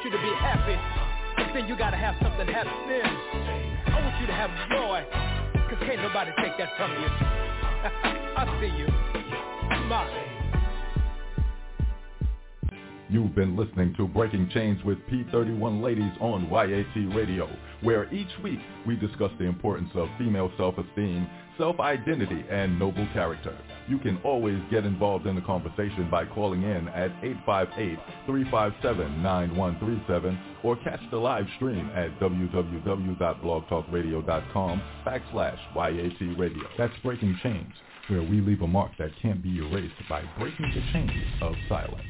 want you to be happy, but then you gotta have something happening. I want you to have joy, cause can't nobody take that from you. I see you. Smile. You've been listening to Breaking Chains with P31 Ladies on YAT Radio, where each week we discuss the importance of female self-esteem, self-identity, and noble character. You can always get involved in the conversation by calling in at 858-357-9137 or catch the live stream at www.blogtalkradio.com backslash YAT Radio. That's Breaking Chains, where we leave a mark that can't be erased by breaking the chains of silence.